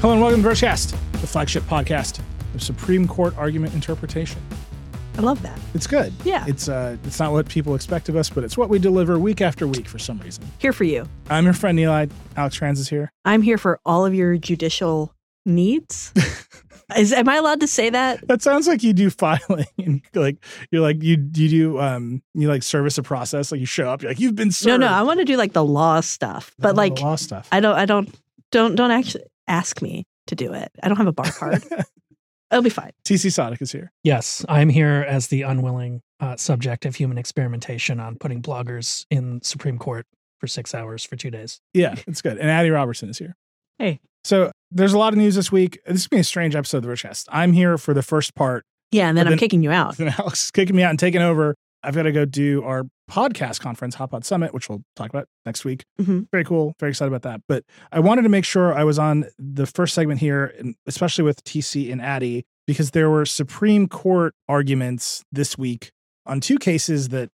Hello and welcome to Vergecast, the flagship podcast of Supreme Court argument interpretation. I love that. It's good. Yeah. It's uh it's not what people expect of us, but it's what we deliver week after week for some reason. Here for you. I'm your friend Nilay. Alex Cranz is here. I'm here for all of your judicial needs. Is am I allowed to say that? That sounds like you do filing and like you're like you you do um you like service a process like you show up you're like you've been served. no, no, I want to do like the law stuff. But No, like law stuff. I don't I don't don't don't actually ask me to do it. I don't have a bar card. It'll be fine. TC Sottek is here. Yes, I'm here as the unwilling uh, subject of human experimentation on putting bloggers in Supreme Court for six hours for two days. Yeah, it's good. And Adi Robertson is here. Hey. So there's a lot of news this week. This is gonna be a strange episode of the Vergecast. I'm here for the first part Yeah, and then But I'm kicking you out. Then Alex is kicking me out and taking over. I've got to go do our podcast conference, Hot Pod Summit, which we'll talk about next week. Mhm. Very cool. Very excited about that. But I wanted to make sure I was on the first segment here, especially with TC and Adi, because there were Supreme Court arguments this week on two cases that,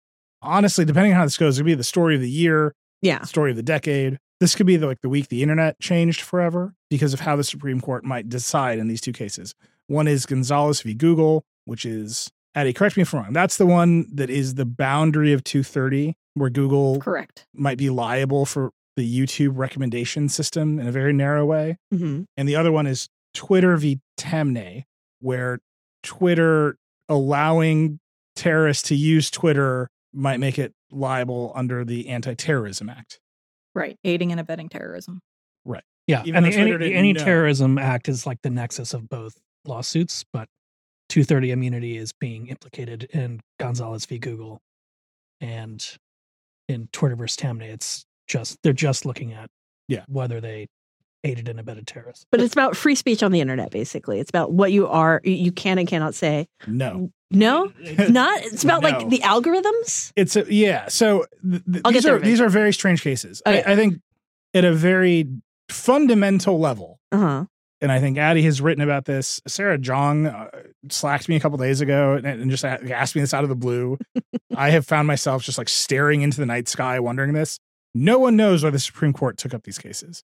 honestly, depending on how this goes, it could be the story of the year, Yeah. story of the decade. This could be the, like the week the internet changed forever because of how the Supreme Court might decide in these two cases. One is Gonzalez v. Google, which is Adi, correct me if I'm wrong. That's the one that is the boundary of 230, where Google Correct. might be liable for the YouTube recommendation system in a very narrow way. hmm And the other one is Twitter v. Taamneh, where Twitter allowing terrorists to use Twitter might make it liable under the Anti Terrorism Act. Right. Aiding and abetting terrorism. Right. Yeah, Even and though the, Twitter anti- Anti-Terrorism Act is like the nexus of both lawsuits, but 230 immunity is being implicated in Gonzalez v. Google, and in Twitter versus Taamneh, it's just they're just looking at Yeah. whether they aided and abetted terrorists. But it's about free speech on the internet, basically. It's about what you are, you can and cannot say. No. No, it's not. It's about No. like the algorithms. It's a, yeah. So th- th- I'll get these there are these are very strange cases. Okay. I, I think at a very fundamental level, Uh huh. And I think Adi has written about this. Sarah Jeong uh, slacked me a couple days ago and, and just a- asked me this out of the blue. I have found myself just like staring into the night sky, wondering this. No one knows why the Supreme Court took up these cases.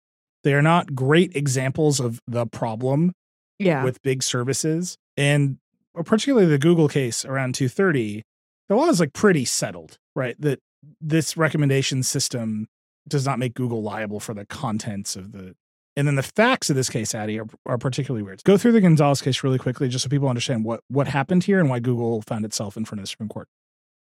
They are not great examples of the problem Yeah. with big services, and particularly the Google case around 230. The law is like pretty settled, right? That this recommendation system does not make Google liable for the contents of the. And then the facts of this case, Adi, are, are particularly weird. Go through the Gonzalez case really quickly, just so people understand what what happened here and why Google found itself in front of the Supreme Court.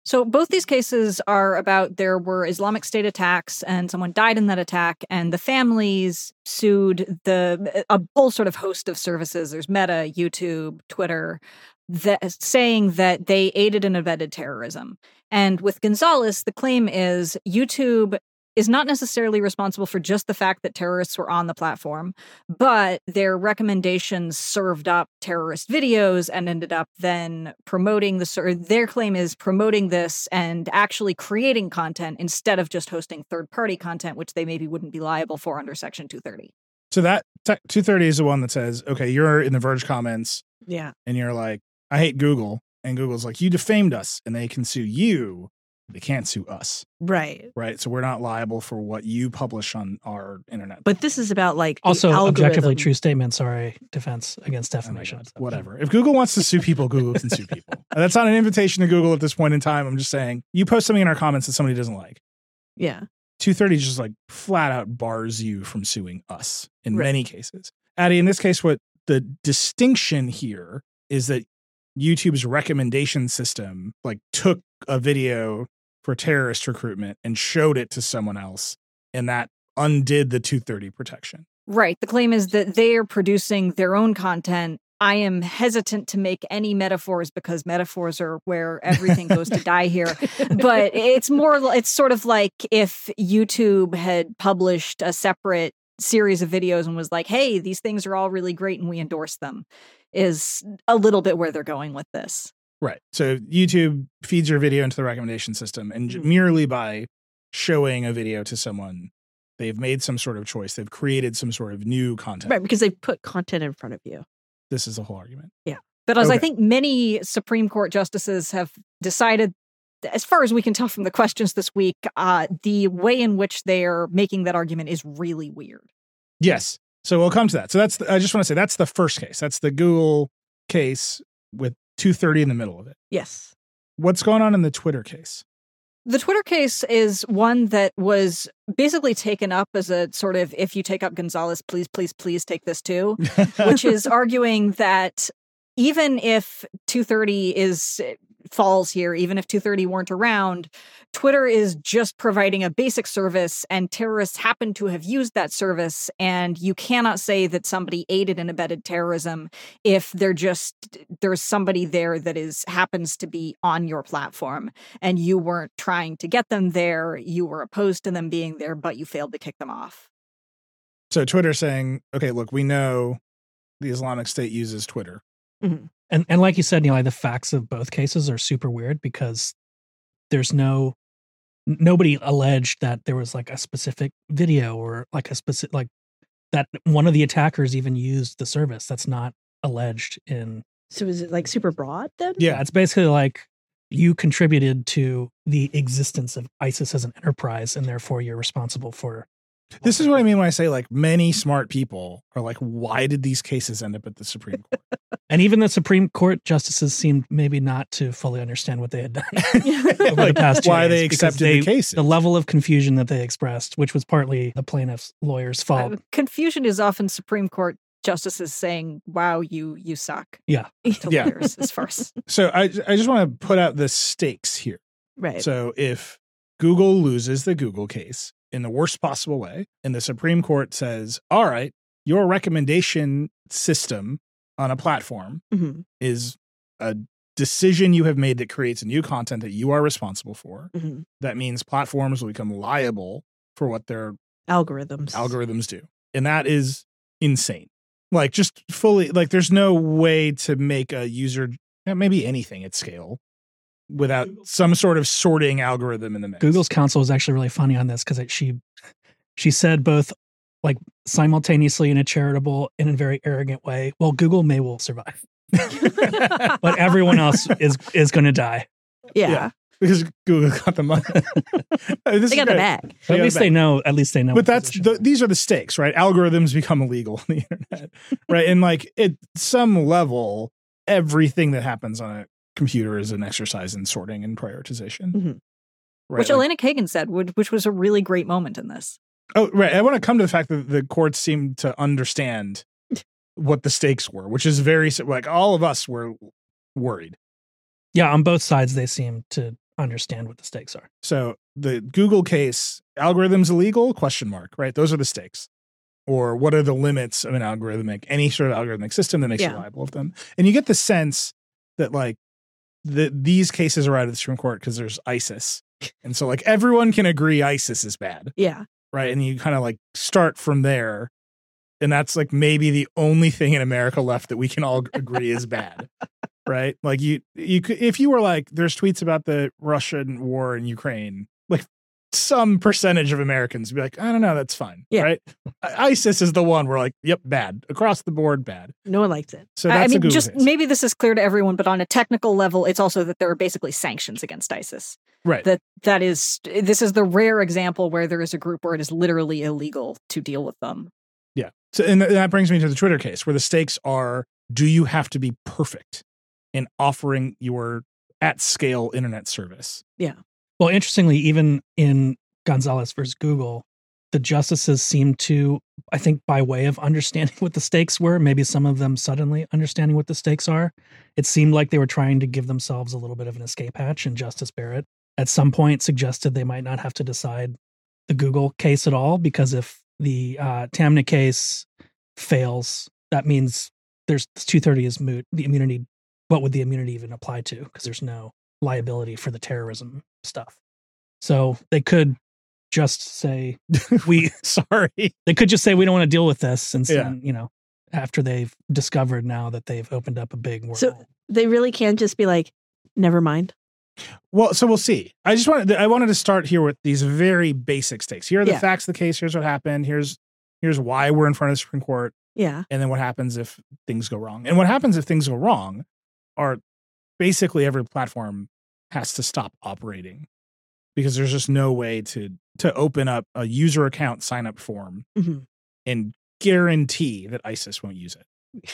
So both these cases are about there were Islamic State attacks and someone died in that attack, and the families sued the a whole sort of host of services. There's Meta, YouTube, Twitter, that saying that they aided and abetted terrorism. And with Gonzalez, the claim is YouTube is not necessarily responsible for just the fact that terrorists were on the platform, but their recommendations served up terrorist videos and ended up then promoting the ser- their claim is promoting this and actually creating content instead of just hosting third party content which they maybe wouldn't be liable for under section 230 So that te- 230 is the one that says, okay, you're in the Verge comments Yeah. and you're like, I hate Google. And Google's like, you defamed us and they can sue you. They can't sue us. Right. Right. So we're not liable for what you publish on our internet. But this is about like the Also, objectively true statements are a defense oh against Oh defamation. God, So- whatever. If Google wants to sue people, Google can sue people. That's not an invitation to Google at this point in time. I'm just saying, you post something in our comments that somebody doesn't like. Yeah. 230 just like flat out bars you from suing us in Right. many cases. Adi, in this case, what the distinction here is that YouTube's recommendation system like took a video for terrorist recruitment and showed it to someone else, and that undid the 230 protection. Right. The claim is that they are producing their own content. I am hesitant to make any metaphors because metaphors are where everything goes to die here. But it's more, it's sort of like if YouTube had published a separate series of videos and was like, hey, these things are all really great and we endorse them, is a little bit where they're going with this. Right. So YouTube feeds your video into the recommendation system, and Mhm. merely by showing a video to someone, they've made some sort of choice. They've created some sort of new content. Right. Because they've put content in front of you. This is the whole argument. Yeah. But as I think many Supreme Court justices have decided, as far as we can tell from the questions this week, uh, the way in which they're making that argument is really weird. Yes. So we'll come to that. So that's the, I just want to say that's the first case. That's the Google case with 230 in the middle of it. Yes. What's going on in the Twitter case? The Twitter case is one that was basically taken up as a sort of if you take up Gonzalez, please, please, please take this too, which is arguing that even if 230 is falls here, even if 230 weren't around, Twitter is just providing a basic service and terrorists happen to have used that service. And you cannot say that somebody aided and abetted terrorism if they're just there's somebody there that is happens to be on your platform and you weren't trying to get them there, you were opposed to them being there, but you failed to kick them off. so Twitter saying, okay, look, we know the Islamic State uses Twitter. Mm-hmm. And and like you said, Nilay, the facts of both cases are super weird because there's no nobody alleged that there was like a specific video or like a specific like that one of the attackers even used the service. That's not alleged in So is it like super broad then? Yeah. it's basically like you contributed to the existence of ISIS as an enterprise and therefore you're responsible for This is what I mean when I say like many smart people are like, why did these cases end up at the Supreme Court? and even the Supreme Court justices seemed maybe not to fully understand what they had done over the past why days they accepted they- the cases. the level of confusion that they expressed, which was partly the plaintiff's lawyer's fault. Uh, confusion is often Supreme Court justices saying, "Wow, you you suck." Yeah. to Yeah. lawyers as far as so I, I just want to put out the stakes here. Right. So if Google loses the Google case in the worst possible way, and the Supreme Court says, all right, your recommendation system on a platform Mhm. is a decision you have made that creates new content that you are responsible for. Mhm. That means platforms will become liable for what their Algorithms. algorithms do. And that is insane. Like just fully like there's no way to make a user maybe anything at scale without some sort of sorting algorithm in the mix. Google's counsel is actually really funny on this because she she said both like simultaneously in a charitable and in a very arrogant way. Well, Google may will survive, but everyone else is is going to die. Yeah. Yeah. because Google got the money. This They is got the great. bag. They at least the they know. At least they know. But that's the, these are the stakes, right? Algorithms become illegal on the internet, right? And like at some level, everything that happens on a computer is an exercise in sorting and prioritization. Mhm. Right? which Like- Elena Kagan said, would- which was a really great moment in this. oh, right. I want to come to the fact that the courts seem to understand what the stakes were, which is very like all of us were worried. yeah, on both sides they seem to understand what the stakes are. So the Google case, algorithms illegal? Question mark. Right. Those are the stakes. Or what are the limits of an algorithmic, any sort of algorithmic system that makes Yeah. you liable of them? And you get the sense that like the these cases are out of the Supreme Court because there's ISIS, and so like everyone can agree ISIS is bad, Yeah. right? And you kind of like start from there, and that's like maybe the only thing in America left that we can all agree is bad, right? Like you, you could if you were like, there's tweets about the Russian war in Ukraine, like some percentage of Americans be like, I don't know, that's fine. Yeah. Right. ISIS is the one we're like, yep, bad across the board, bad. No one likes it. So I- that's I a mean, just case. maybe this is clear to everyone, but on a technical level, it's also that there are basically sanctions against ISIS. right. That that is this is the rare example where there is a group where it is literally illegal to deal with them. Yeah. So, and that brings me to the Twitter case where the stakes are do you have to be perfect in offering your at scale internet service? Well, interestingly, even in Gonzalez versus Google, the justices seemed to, I think, by way of understanding what the stakes were, maybe some of them suddenly understanding what the stakes are, it seemed like they were trying to give themselves a little bit of an escape hatch. And Justice Barrett at some point suggested they might not have to decide the Google case at all because if the uh, Taamneh case fails, that means there's 230 is moot. The immunity, what would the immunity even apply to? Because there's no liability for the terrorism stuff. So they could just say we Sorry. they could just say we don't want to deal with this and Yeah. you know after they've discovered now that they've opened up a big world. So- They really can just be like, never mind. Well, so we'll see. I just wanted I wanted to start here with these very basic stakes. Here are the Yeah. facts of the case. Here's what happened. Here's here's why we're in front of the Supreme Court. Yeah. and then what happens if things go wrong and what happens if things go wrong are basically every platform has to stop operating because there's just no way to to open up a user account sign up form Mhm. and guarantee that isis won't use it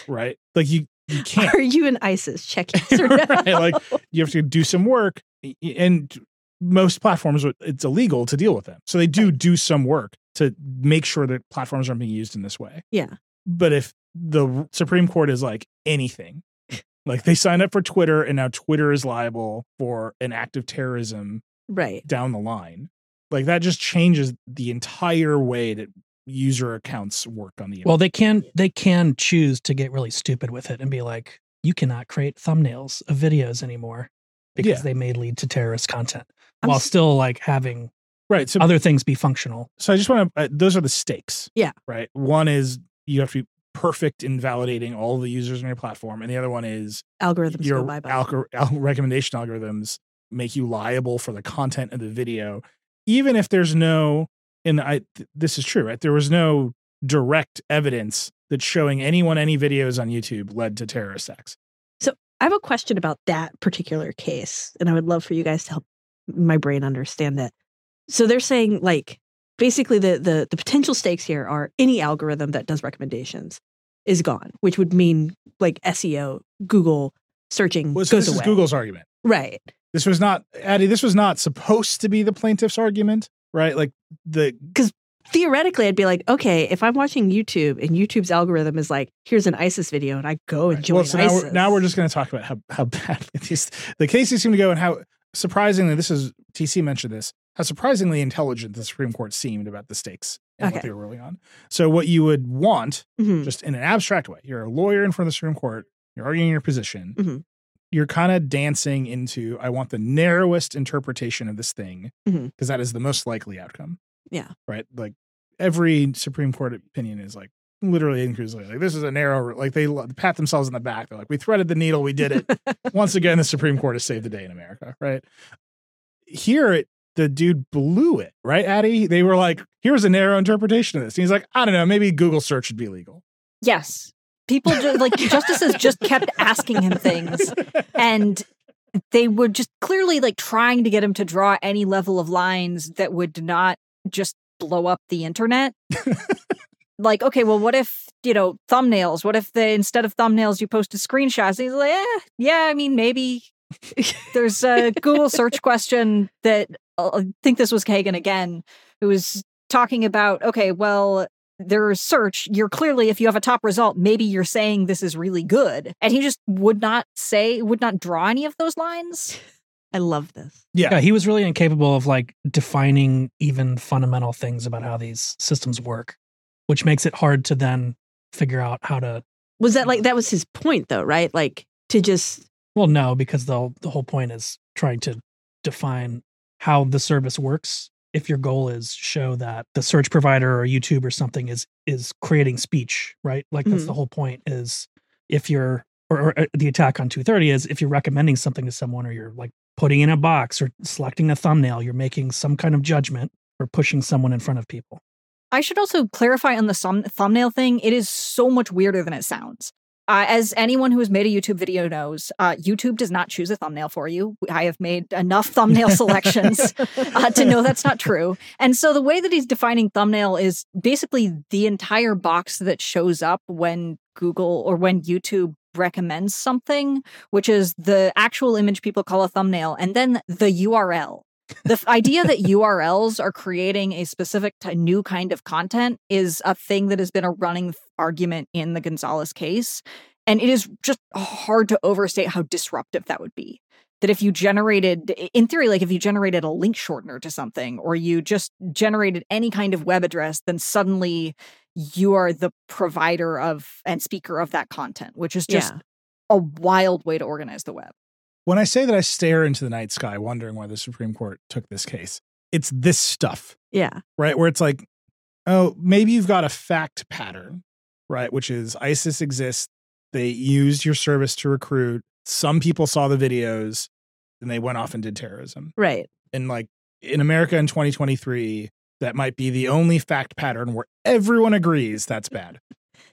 right like you you can't Are you an ISIS? Check yes or no. Right, like- you have to do some work and most platforms it's illegal to deal with them so they do do some work to make sure that platforms aren't being used in this way Yeah. but if the supreme court is like anything like they signed up for twitter and now twitter is liable for an act of terrorism right. down the line like that just changes the entire way that user accounts work on the internet. well, they can they can choose to get really stupid with it and be like, you cannot create thumbnails of videos anymore because Yeah. they may lead to terrorist content I'm while s- still like having right so other things be functional. so I just want to. Uh, those are the stakes. Yeah. Right. One is you have to be perfect in validating all the users on your platform, and the other one is Algorithms your go bye al- recommendation algorithms make you liable for the content of the video, even if there's no. And I, th- this is true, right? There was no direct evidence that showing anyone any videos on YouTube led to terrorist acts. So I have a question about that particular case, and I would love for you guys to help my brain understand it. So they're saying like basically the the the potential stakes here are any algorithm that does recommendations is gone, which would mean like SEO, Google searching Well, so goes this is. Google's argument. right. This was not, Adi. This was not supposed to be the plaintiff's argument, right? Like the because Theoretically, I'd be like, okay, if I'm watching YouTube and YouTube's algorithm is like, here's an ISIS video, and I go and Right. join well, so now ISIS. we're, now we're just going to talk about how how bad these the cases seem to go and how surprisingly this is TC mentioned this how surprisingly intelligent the Supreme Court seemed about the stakes and what they were ruling on. So what you would want, Mhm. just in an abstract way, you're a lawyer in front of the Supreme Court, you're arguing your position. Mhm. You're kind of dancing into I want the narrowest interpretation of this thing because Mhm. that is the most likely outcome. Yeah. Right. Like every Supreme Court opinion is like literally inclusively like this is a narrow like they pat themselves in the back they're like we threaded the needle we did it once again the supreme court has saved the day in america right here it the dude blew it right adi they were like here's a narrow interpretation of this and he's like i don't know maybe google search should be legal Yes. People just like justices just kept asking him things and they were just clearly like trying to get him to draw any level of lines that would not just blow up the internet. like, okay, well, what if, you know, thumbnails? What if they instead of thumbnails you posted screenshots? And he's like, eh, yeah, I mean, maybe there's a Google search question that I think this was Kagan again, who was talking about, okay, well, there's search. You're clearly, if you have a top result, maybe you're saying this is really good. And he just would not say, would not draw any of those lines. I love this. yeah, Yeah, he was really incapable of like defining even fundamental things about how these systems work, which makes it hard to then figure out how to. Was that like that was his point though, right? Like to just Well, no, because the the whole point is trying to define how the service works. If your goal is show that the search provider or YouTube or something is is creating speech, right? Like that's the whole point. Is if you're or, or uh, the attack on 230 is if you're recommending something to someone or you're like putting in a box or selecting a thumbnail, you're making some kind of judgment or pushing someone in front of people. I should also clarify on the thumb- thumbnail thing. It is so much weirder than it sounds. Uh, as anyone who has made a YouTube video knows, uh, YouTube does not choose a thumbnail for you. I have made enough thumbnail selections uh, to know that's not true. And so the way that he's defining thumbnail is basically the entire box that shows up when Google or when YouTube recommends something, which is the actual image people call a thumbnail, and then the URL. The idea that URLs are creating a specific t- new kind of content is a thing that has been a running argument in the Gonzalez case. And it is just hard to overstate how disruptive that would be. That if you generated, in theory, like if you generated a link shortener to something, or you just generated any kind of web address, then suddenly you are the provider of and speaker of that content, which is just Yeah. a wild way to organize the web. When I say that I stare into the night sky wondering why the Supreme Court took this case, it's this stuff, Yeah. right? Where it's like, oh, maybe you've got a fact pattern, right? Which is ISIS exists. They used your service to recruit. Some people saw the videos and they went off and did terrorism. Right. And like in America in 2023, that might be the only fact pattern where everyone agrees that's bad.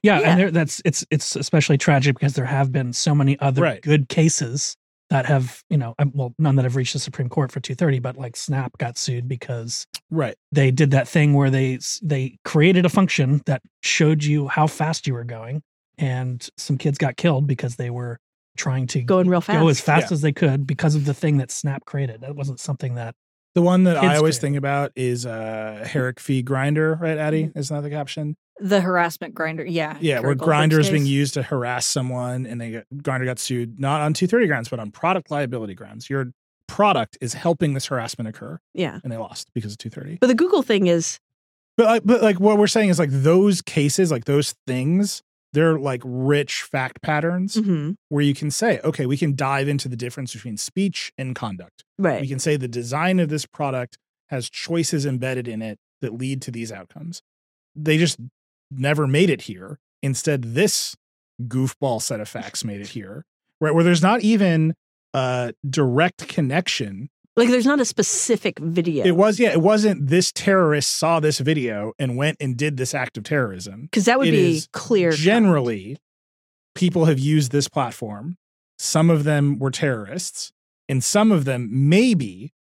Yeah, Yeah. and there, that's it's it's especially tragic because there have been so many other Right. good cases that have you know um, well none that have reached the Supreme Court for 230, but like Snap got sued because Right. they did that thing where they they created a function that showed you how fast you were going, and some kids got killed because they were trying to Going real fast. go as fast Yeah. as they could because of the thing that Snap created. That wasn't something that The one that I always create. think about is uh Herrick v. Grindr, right, Adi? Mm-hmm. Isn't that the caption? The harassment Grindr, yeah. Yeah, Kurt where Goldberg's Grindr is being case. used to harass someone and they got, Grindr got sued not on 230 grounds, but on product liability grounds. Your product is helping this harassment occur Yeah. and they lost because of 230. But the Google thing is, But like, but like what we're saying is like those cases, like those things, they're like rich fact patterns mhm, where you can say, okay, we can dive into the difference between speech and conduct. Right. We can say the design of this product has choices embedded in it that lead to these outcomes. They just never made it here. Instead, this goofball set of facts made it here, right? Where there's not even a direct connection. Like there's not a specific video. It was, yeah, it wasn't this terrorist saw this video and went and did this act of terrorism. Because that would It be clear. Generally, people have used this platform. Some of them were terrorists, and some of them maybe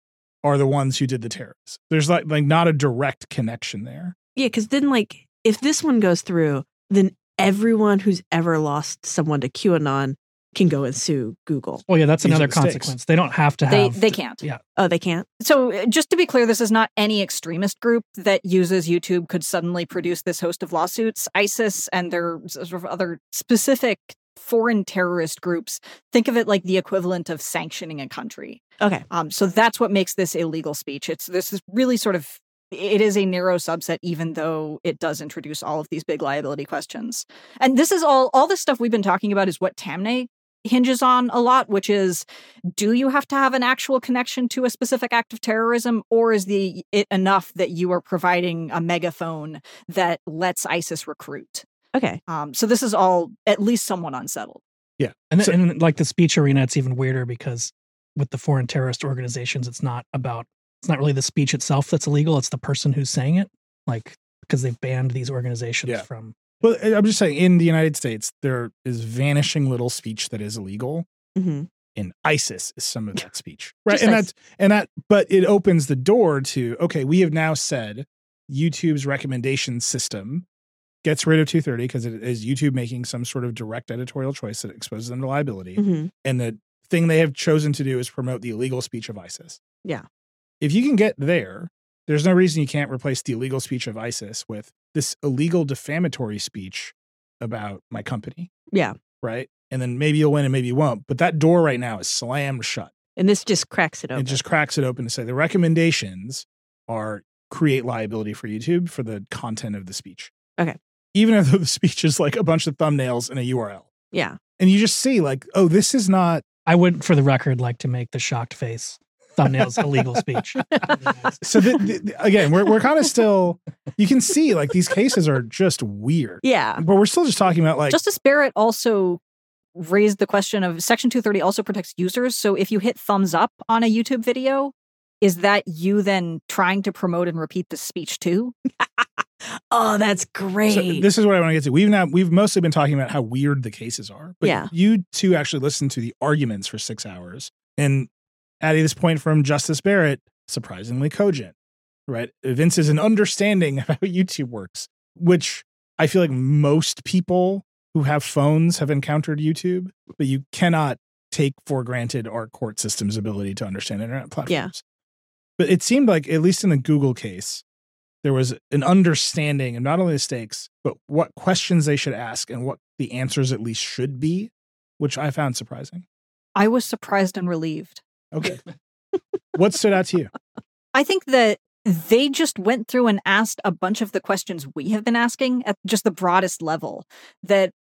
are the ones who did the terrorists. There's like like not a direct connection there. Yeah, because then like if this one goes through, then everyone who's ever lost someone to QAnon can go and sue Google. well yeah that's These another consequence. They don't have to have. They have they can't. yeah Oh, they can't. So, uh, just to be clear, this is not any extremist group that uses YouTube could suddenly produce this host of lawsuits. ISIS and their sort of other specific foreign terrorist groups think of it like the equivalent of sanctioning a country. Okay. Um, so that's what makes this illegal speech. It's this is really sort of it is a narrow subset, even though it does introduce all of these big liability questions. And this is all all this stuff we've been talking about is what Taamneh hinges on a lot, which is do you have to have an actual connection to a specific act of terrorism, or is the it enough that you are providing a megaphone that lets ISIS recruit? Okay. Um, so this is all at least somewhat unsettled. Yeah. And, then, So- and like the speech arena, it's even weirder because with the foreign terrorist organizations, it's not about it's not really the speech itself that's illegal. It's the person who's saying it, like because they've banned these organizations Yeah. from. Well, I'm just saying in the United States, there is vanishing little speech that is illegal. hmm And ISIS is some of that speech. Right. Just and nice. that's and that but it opens the door to okay, we have now said YouTube's recommendation system gets rid of 230 because it is YouTube making some sort of direct editorial choice that exposes them to liability. hmm And the thing they have chosen to do is promote the illegal speech of ISIS. Yeah. If you can get there, there's no reason you can't replace the illegal speech of ISIS with this illegal defamatory speech about my company. Yeah. Right. And then maybe you'll win and maybe you won't. But that door right now is slammed shut. And this just cracks it open. It just cracks it open to say the recommendations are create liability for YouTube for the content of the speech. Okay. Even if the speech is like a bunch of thumbnails and a URL. yeah. And you just see like, oh, this is not I would, for the record, like to make the shocked face thumbnails illegal speech. so the, the, again, we're we're kind of still you can see like these cases are just weird. Yeah. But we're still just talking about like Justice Barrett also raised the question of Section 230 also protects users. So if you hit thumbs up on a YouTube video, is that you then trying to promote and repeat the speech too? oh, that's great. So this is what I want to get to. We've now we've mostly been talking about how weird the cases are, but Yeah. you two actually listened to the arguments for six hours, and adding this point from Justice Barrett, surprisingly cogent, right? Evinces an understanding of how YouTube works, which I feel like most people who have phones have encountered YouTube, but you cannot take for granted our court system's ability to understand internet platforms. Yeah. But it seemed like, at least in the Google case, there was an understanding of not only the stakes, but what questions they should ask and what the answers at least should be, which I found surprising. I was surprised and relieved. Okay. what stood out to you? I think that they just went through and asked a bunch of the questions we have been asking at just the broadest level. That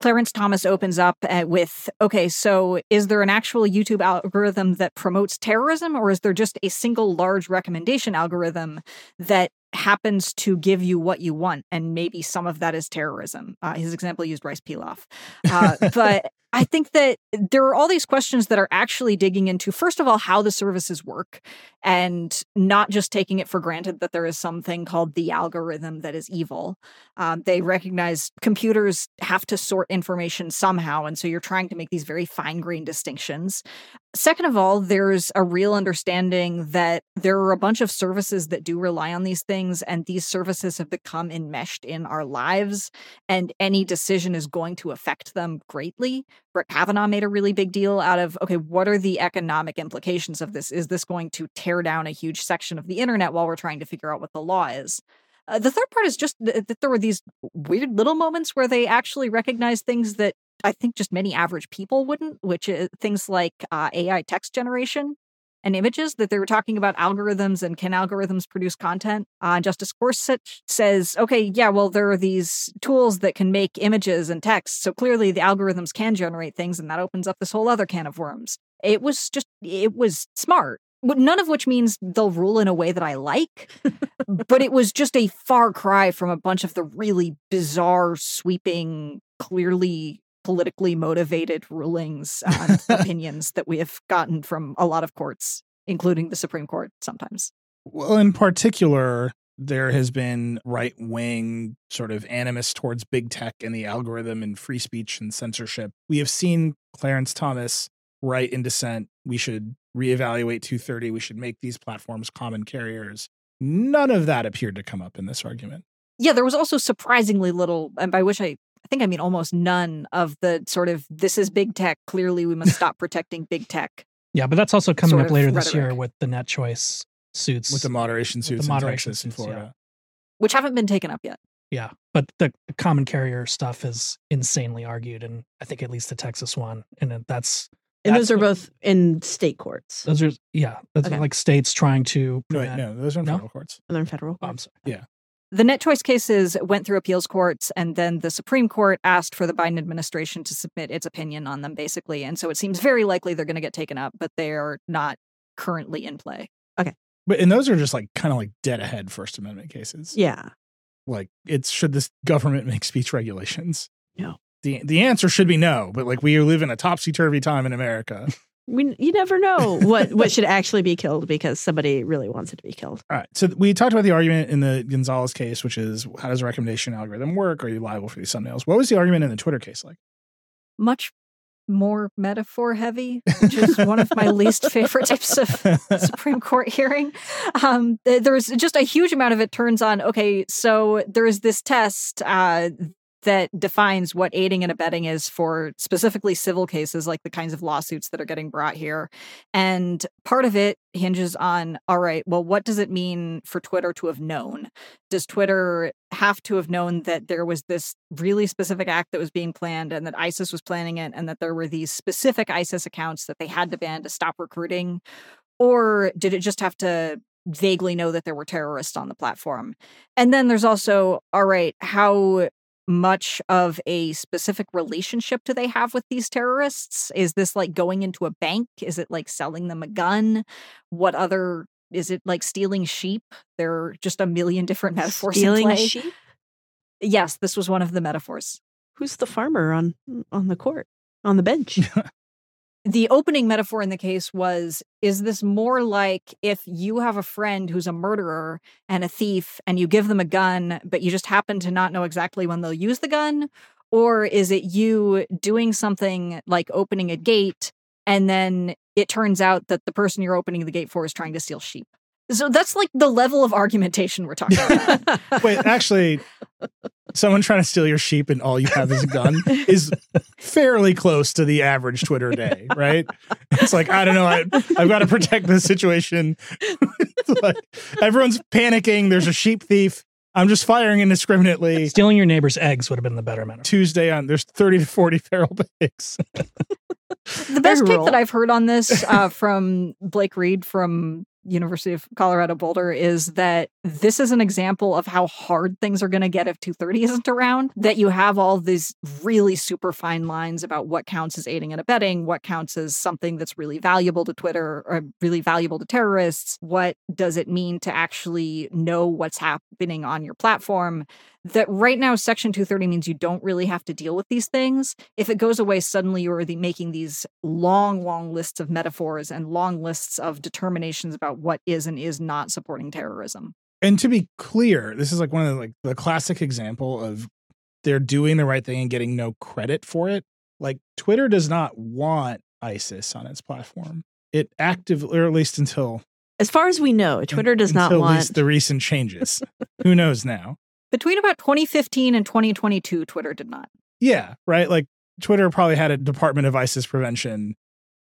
Clarence Thomas opens up at, with okay, so is there an actual YouTube algorithm that promotes terrorism, or is there just a single large recommendation algorithm that happens to give you what you want? And maybe some of that is terrorism. Uh, his example used rice pilaf. Uh, but I think that there are all these questions that are actually digging into, first of all, how the services work and not just taking it for granted that there is something called the algorithm that is evil. Um, they recognize computers have to sort information somehow. And so you're trying to make these very fine grained distinctions. Second of all, there's a real understanding that there are a bunch of services that do rely on these things, and these services have become enmeshed in our lives, and any decision is going to affect them greatly. Brett Kavanaugh made a really big deal out of okay, what are the economic implications of this? Is this going to tear down a huge section of the internet while we're trying to figure out what the law is? Uh, the third part is just th- that there were these weird little moments where they actually recognize things that I think just many average people wouldn't, which is things like uh, AI text generation and images that they were talking about algorithms and can algorithms produce content. Uh, Justice Gorsuch says, okay, yeah, well, there are these tools that can make images and text. So clearly the algorithms can generate things, and that opens up this whole other can of worms. It was just, it was smart. None of which means they'll rule in a way that I like, but it was just a far cry from a bunch of the really bizarre, sweeping, clearly politically motivated rulings and opinions that we have gotten from a lot of courts, including the Supreme Court sometimes. Well, in particular, there has been right wing sort of animus towards big tech and the algorithm and free speech and censorship. We have seen Clarence Thomas write in dissent we should reevaluate 230, we should make these platforms common carriers. None of that appeared to come up in this argument. Yeah, there was also surprisingly little, and by which I, I think I mean almost none of the sort of this is big tech. Clearly, we must stop protecting big tech. Yeah, but that's also coming up of later this year with the net choice suits. With the moderation With the suits moderation in Texas and suits, yeah. Florida. Which haven't been taken up yet. yeah, but the common carrier stuff is insanely argued, and I think at least the Texas one, and it- that's and that's those are what- both in state courts. those are yeah, that's Okay. like states trying to No, wait, no, those are in No? federal courts. And they're in federal. Oh, I'm sorry. The net choice cases went through appeals courts, and then the Supreme Court asked for the Biden administration to submit its opinion on them, basically. And so it seems very likely they're going to get taken up, but they are not currently in play. Okay. But and those are just like kind of like dead ahead First Amendment cases. Yeah. Like it's should this government make speech regulations? No. The the answer should be no, but like we live in a topsy turvy time in America. We, you never know what, what should actually be killed because somebody really wants it to be killed. All right. So we talked about the argument in the Gonzalez case, which is how does a recommendation algorithm work? Are you liable for these thumbnails? What was the argument in the Twitter case like? Much more metaphor heavy, which is one of my least favorite types of Supreme Court hearing. Um, th- there's just a huge amount of it turns on. Okay, so there is this test uh, that defines what aiding and abetting is for specifically civil cases, like the kinds of lawsuits that are getting brought here. And part of it hinges on all right, well, what does it mean for Twitter to have known? Does Twitter have to have known that there was this really specific act that was being planned and that ISIS was planning it and that there were these specific ISIS accounts that they had to ban to stop recruiting? Or did it just have to vaguely know that there were terrorists on the platform? And then there's also, all right, how much of a specific relationship do they have with these terrorists? Is this like going into a bank? Is it like selling them a gun? What other is it like stealing sheep? There are just a million different metaphors Stealing sheep? Yes, this was one of the metaphors. Who's the farmer on on the court? on the bench. the opening metaphor in the case was is this more like if you have a friend who's a murderer and a thief and you give them a gun but you just happen to not know exactly when they'll use the gun? Or is it you doing something like opening a gate and then it turns out that the person you're opening the gate for is trying to steal sheep so that's like the level of argumentation we're talking about Wait, actually, someone trying to steal your sheep and all you have is a gun is fairly close to the average Twitter day, right? It's like, I don't know, I, I've got to protect the situation. Like, everyone's panicking. There's a sheep thief. I'm just firing indiscriminately. Stealing your neighbor's eggs would have been the better metaphor. Tuesday on, there's 30 to 40 feral pigs. the best take rural. that I've heard on this uh, from Blake Reid from University of Colorado Boulder is that this is an example of how hard things are going to get if 230 isn't around. That you have all these really super fine lines about what counts as aiding and abetting, what counts as something that's really valuable to Twitter or really valuable to terrorists. What does it mean to actually know what's happening on your platform? That right now, Section 230 means you don't really have to deal with these things. If it goes away, suddenly you're the, making these long, long lists of metaphors and long lists of determinations about what is and is not supporting terrorism. And to be clear, this is like one of the, like the classic example of they're doing the right thing and getting no credit for it. Like Twitter does not want ISIS on its platform. It actively, or at least until As far as we know, Twitter does not until at want. least the recent changes. Who knows now? Between about 2015 and 2022, Twitter did not. Yeah, right. Like Twitter probably had a Department of ISIS prevention.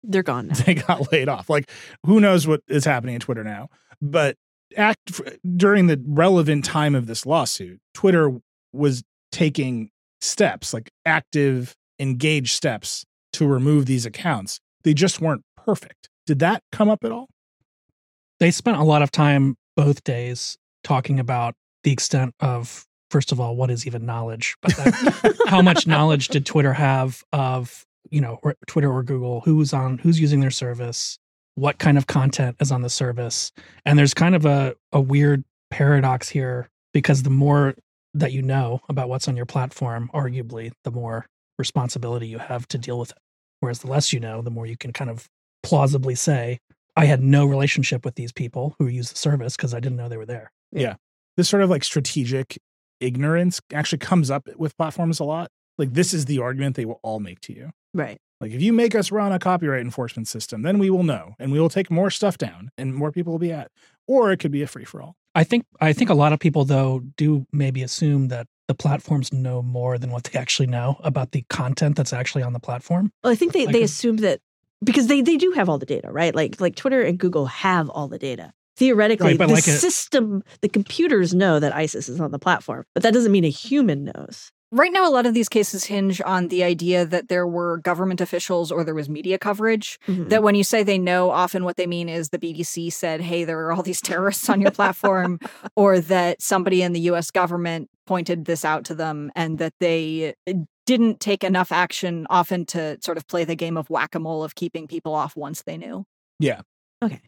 They're gone now. They got laid off. Like who knows what is happening at Twitter now? But act during the relevant time of this lawsuit, Twitter was taking steps, like active, engaged steps to remove these accounts. They just weren't perfect. Did that come up at all? They spent a lot of time both days talking about the extent of, first of all, what is even knowledge, but then how much knowledge did Twitter have of, you know, or Twitter or Google, who's on, who's using their service, what kind of content is on the service. And there's kind of a, a weird paradox here because the more that you know about what's on your platform, arguably, the more responsibility you have to deal with it. Whereas the less you know, the more you can kind of plausibly say, I had no relationship with these people who use the service because I didn't know they were there. This sort of like strategic ignorance actually comes up with platforms a lot. Like this is the argument they will all make to you. Right. Like if you make us run a copyright enforcement system, then we will know and we will take more stuff down and more people will be at. Or it could be a free for all. I think I think a lot of people though do maybe assume that the platforms know more than what they actually know about the content that's actually on the platform. Well, I think they, I they assume that because they, they do have all the data, right? Like like Twitter and Google have all the data. Theoretically, Right, the like a- system, the computers know that ISIS is on the platform, but that doesn't mean a human knows. Right now, a lot of these cases hinge on the idea that there were government officials or there was media coverage. Mhm. That when you say they know, often what they mean is the BBC said, hey, there are all these terrorists on your platform, or that somebody in the US government pointed this out to them and that they eh, didn't take enough action often to sort of play the game of whack a mole of keeping people off once they knew. Yeah. Okay.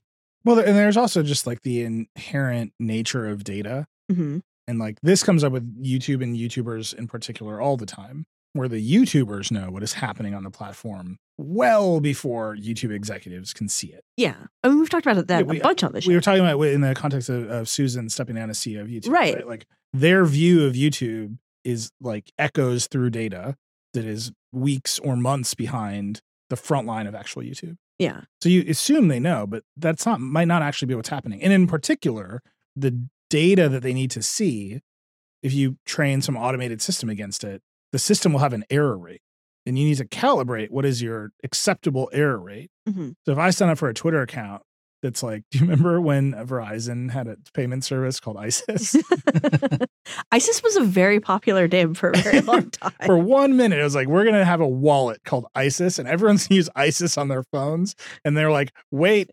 Well, and there's also just like the inherent nature of data. hmm And like this comes up with YouTube and YouTubers in particular all the time, where the YouTubers know what is happening on the platform well before YouTube executives can see it. Yeah. I mean, we've talked about that Yeah, we- a bunch on the show. We were talking about it in the context of, of Susan stepping down as CEO of YouTube. Right. Like their view of YouTube is like echoes through data that is weeks or months behind the front line of actual YouTube. Yeah. So you assume they know, but that's not might not actually be what's happening. And in particular, the data that they need to see, if you train some automated system against it, the system will have an error rate. And you need to calibrate what is your acceptable error rate. Mhm. So if I sign up for a Twitter account that's like, do you remember when Verizon had a payment service called ISIS? ISIS was a very popular name for a very long time. for one minute, it was like, we're going to have a wallet called ISIS, and everyone's going to use ISIS on their phones. And they're like, wait,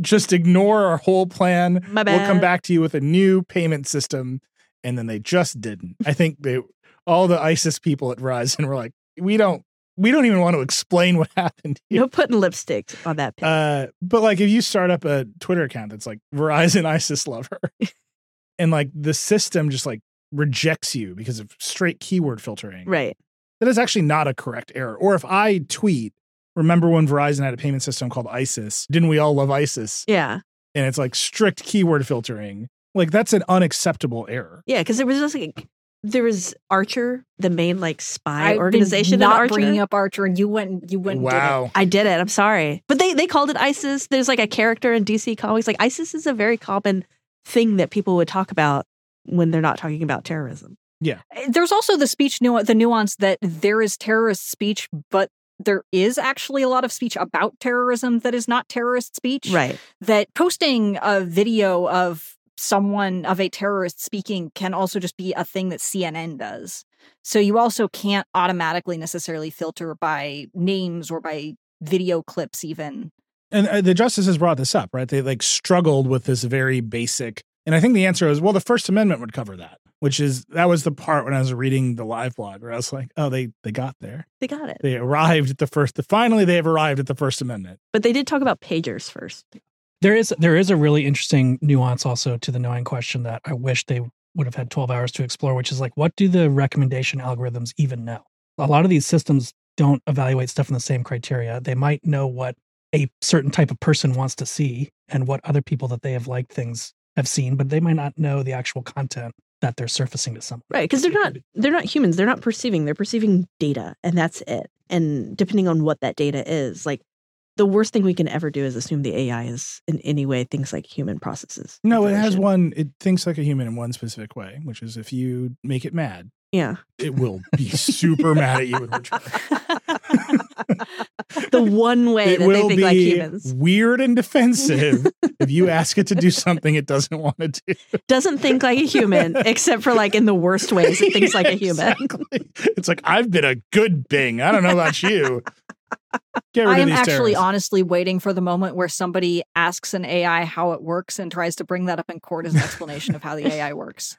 just ignore our whole plan. My We'll come back to you with a new payment system. And then they just didn't. I think they, all the ISIS people at Verizon were like, we don't, we don't even want to explain what happened here. no putting lipstick on that pin. Uh, but like if you start up a Twitter account that's like Verizon ISIS lover, and like the system just like rejects you because of straight keyword filtering, right. that is actually not a correct error. Or if I tweet, remember when Verizon had a payment system called ISIS? Didn't we all love ISIS? Yeah. And it's like strict keyword filtering. Like that's an unacceptable error. Yeah, because it was just like there was Archer, the main like spy I've organization. in not Archer. bringing up Archer, and you went. You went. and did it. wow. I did it. I'm sorry, but they they called it ISIS. There's like a character in DC comics. Like ISIS is a very common thing that people would talk about when they're not talking about terrorism. Yeah, eh, there's also the speech nu- the nuance that there is terrorist speech, but there is actually a lot of speech about terrorism that is not terrorist speech. Right. That posting a video of someone of a terrorist speaking can also just be a thing that CNN does. So you also can't automatically necessarily filter by names or by video clips even. And uh, the justices brought this up, right? They like struggled with this very basic. And I think the answer is, well, the First Amendment would cover that, which is that was the part when I was reading the live blog where I was like, oh, they they got there. They got it. They arrived at the first. Finally, they have arrived at the First Amendment. But they did talk about pagers first. There is there is a really interesting nuance also to the knowing question that I wish they would have had 12 hours to explore, which is like, what do the recommendation algorithms even know? A lot of these systems don't evaluate stuff in the same criteria. They might know what a certain type of person wants to see and what other people that they have liked things have seen, but they might not know the actual content that they're surfacing to someone. Right, because they're not they're not humans. They're not perceiving. They're perceiving data, and that's it. And depending on what that data is, like the worst thing we can ever do is assume the AI is in any way things like human processes. No, it has one. It thinks like a human in one specific way, which is if you make it mad, Yeah, it will be super mad at you the one way it that they think be like humans weird and defensive if you ask it to do something it doesn't want to do. doesn't think like a human, except for like in the worst ways. It thinks like a human. Exactly. It's like I've been a good Bing. I don't know about you. Get rid I of am these actually terrorists. honestly waiting for the moment where somebody asks an AI how it works and tries to bring that up in court as an explanation of how the AI works.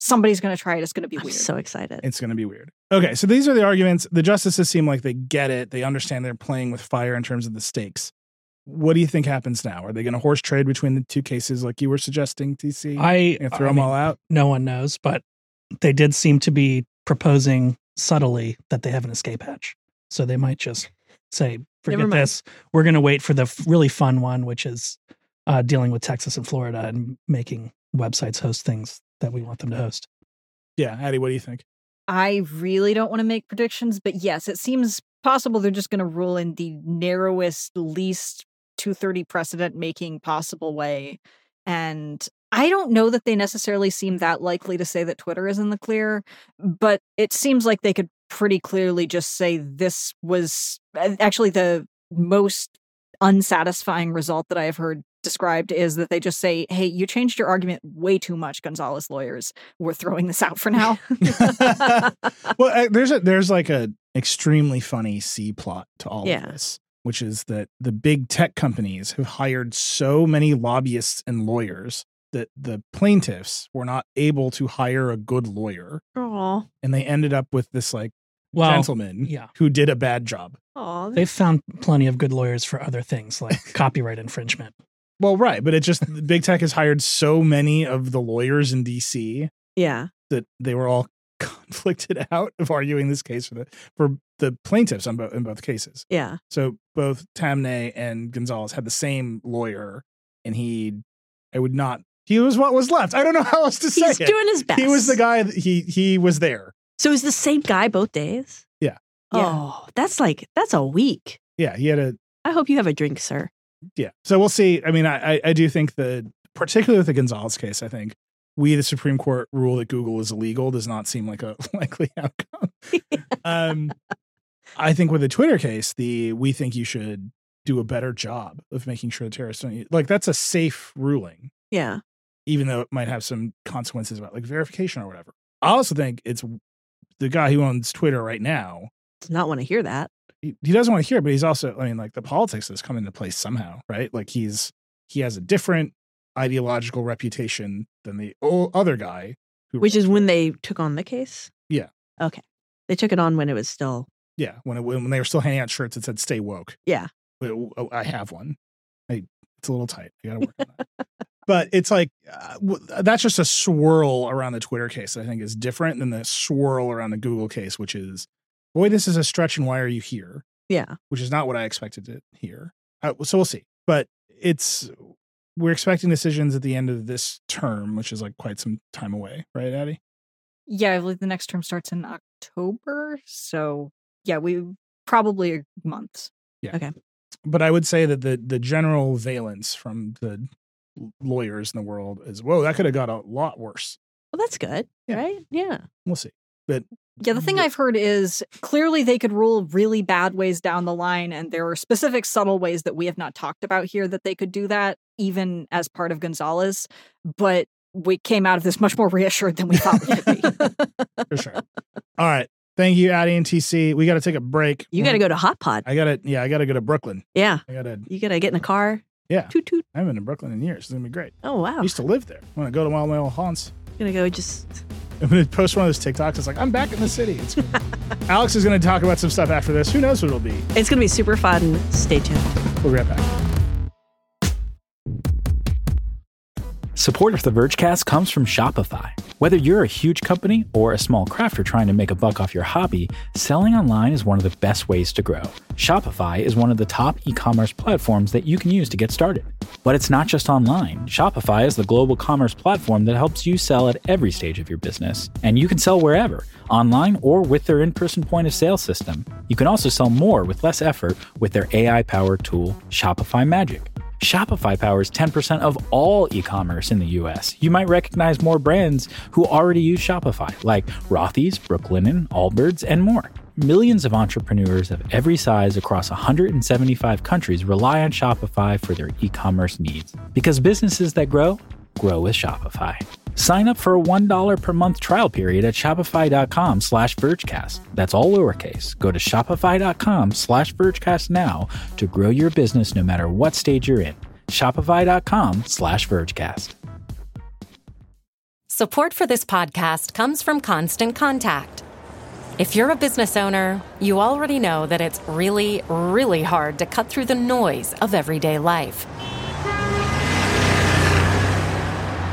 Somebody's going to try it. It's going to be I'm weird. so excited. It's going to be weird. Okay, so these are the arguments. The justices seem like they get it. They understand they're playing with fire in terms of the stakes. What do you think happens now? Are they going to horse trade between the two cases, like you were suggesting, TC? I, Gonna throw I them mean, all out. no one knows, but they did seem to be proposing subtly that they have an escape hatch. So they might just say, forget this. We're going to wait for the f- really fun one, which is uh, dealing with Texas and Florida and making websites host things that we want them to host. Yeah, Adi, what do you think? I really don't want to make predictions, but yes, it seems possible they're just going to rule in the narrowest, least 230 precedent making possible way. And I don't know that they necessarily seem that likely to say that Twitter is in the clear, but it seems like they could pretty clearly just say this was actually the most unsatisfying result that I have heard described is that they just say, "Hey, you changed your argument way too much, Gonzalez lawyers. We're throwing this out for now." well, uh, there's a there's like a extremely funny C plot to all Yeah. of this, which is that the big tech companies have hired so many lobbyists and lawyers that the plaintiffs were not able to hire a good lawyer, Aw, and they ended up with this like Well, gentleman yeah. who did a bad job. aw. They've found plenty of good lawyers for other things like copyright infringement. Well, right, but it just big tech has hired so many of the lawyers in DC Yeah, that they were all conflicted out of arguing this case for the for the plaintiffs on both in both cases. yeah. So both Taamneh and Gonzalez had the same lawyer, and he, I would not. He was what was left. I don't know how else to say He's it. doing his best. He was the guy. That he he was there. So is the same guy both days? Yeah. Yeah. Oh, that's like that's a week. Yeah, he had a I hope you have a drink, sir. yeah. So we'll see. I mean, I I, I do think that particularly with the Gonzalez case, I think we the Supreme Court rule that Google is illegal does not seem like a likely outcome. um, I think with the Twitter case, the we think you should do a better job of making sure the terrorists don't like that's a safe ruling. Yeah. even though it might have some consequences about like verification or whatever. I also think it's the guy who owns Twitter right now. Does not want to hear that. He, he doesn't want to hear, it, but he's also, I mean, like the politics has come into place somehow, right? Like he's he has a different ideological reputation than the other guy, who, Which is when they took on the case. Yeah. Okay. They took it on when it was still. yeah, when it, when they were still handing out shirts that said "Stay woke." Yeah. Oh, I have one. I, it's a little tight. I got to work on that. but it's like uh, w- that's just a swirl around the Twitter case. that I think is different than the swirl around the Google case, which is boy, this is a stretch, and why are you here? Yeah. Which is not what I expected to hear. Uh, so we'll see. But it's we're expecting decisions at the end of this term, which is like quite some time away, right, Adi? Yeah, I believe the next term starts in October. So yeah, we probably months. Yeah. Okay. But I would say that the the general valence from the lawyers in the world is, whoa, that could have got a lot worse. Well, that's good, Yeah. right? Yeah. We'll see. But Yeah, the thing I've heard is clearly they could rule really bad ways down the line, and there are specific subtle ways that we have not talked about here that they could do that, even as part of Gonzalez. But we came out of this much more reassured than we thought we could be. for sure. All right. Thank you, Adi and TC. We got to take a break. You got to go to Hot Pod. I got to, yeah, I got to go to Brooklyn. Yeah. I got to, You got to get in a car. Yeah. Toot toot. I haven't been to Brooklyn in years. It's going to be great. Oh, wow. I used to live there. I want to go to one of my old haunts. I'm going to go just. I'm going to post one of those TikToks. It's like, I'm back in the city. It's. Alex is going to talk about some stuff after this. Who knows what it'll be? It's going to be super fun. Stay tuned. We'll be right back. Support for the Vergecast comes from Shopify. Whether you're a huge company or a small crafter trying to make a buck off your hobby, selling online is one of the best ways to grow. Shopify is one of the top e commerce platforms that you can use to get started. But it's not just online. Shopify is the global commerce platform that helps you sell at every stage of your business. And you can sell wherever, online or with their in person point of sale system. You can also sell more with less effort with their AI powered tool, Shopify Magic. Shopify powers 10% of all e commerce in the US. You might recognize more brands who already use Shopify, like Rothy's, Brooklinen, Allbirds, and more. Millions of entrepreneurs of every size across 175 countries rely on Shopify for their e commerce needs. Because businesses that grow, grow with Shopify. Sign up for a $1 per month trial period at shopify.com slash vergecast. That's all lowercase. Go to shopify.com slash vergecast now to grow your business no matter what stage you're in. Shopify.com slash vergecast. Support for this podcast comes from Constant Contact. If you're a business owner, you already know that it's really, really hard to cut through the noise of everyday life.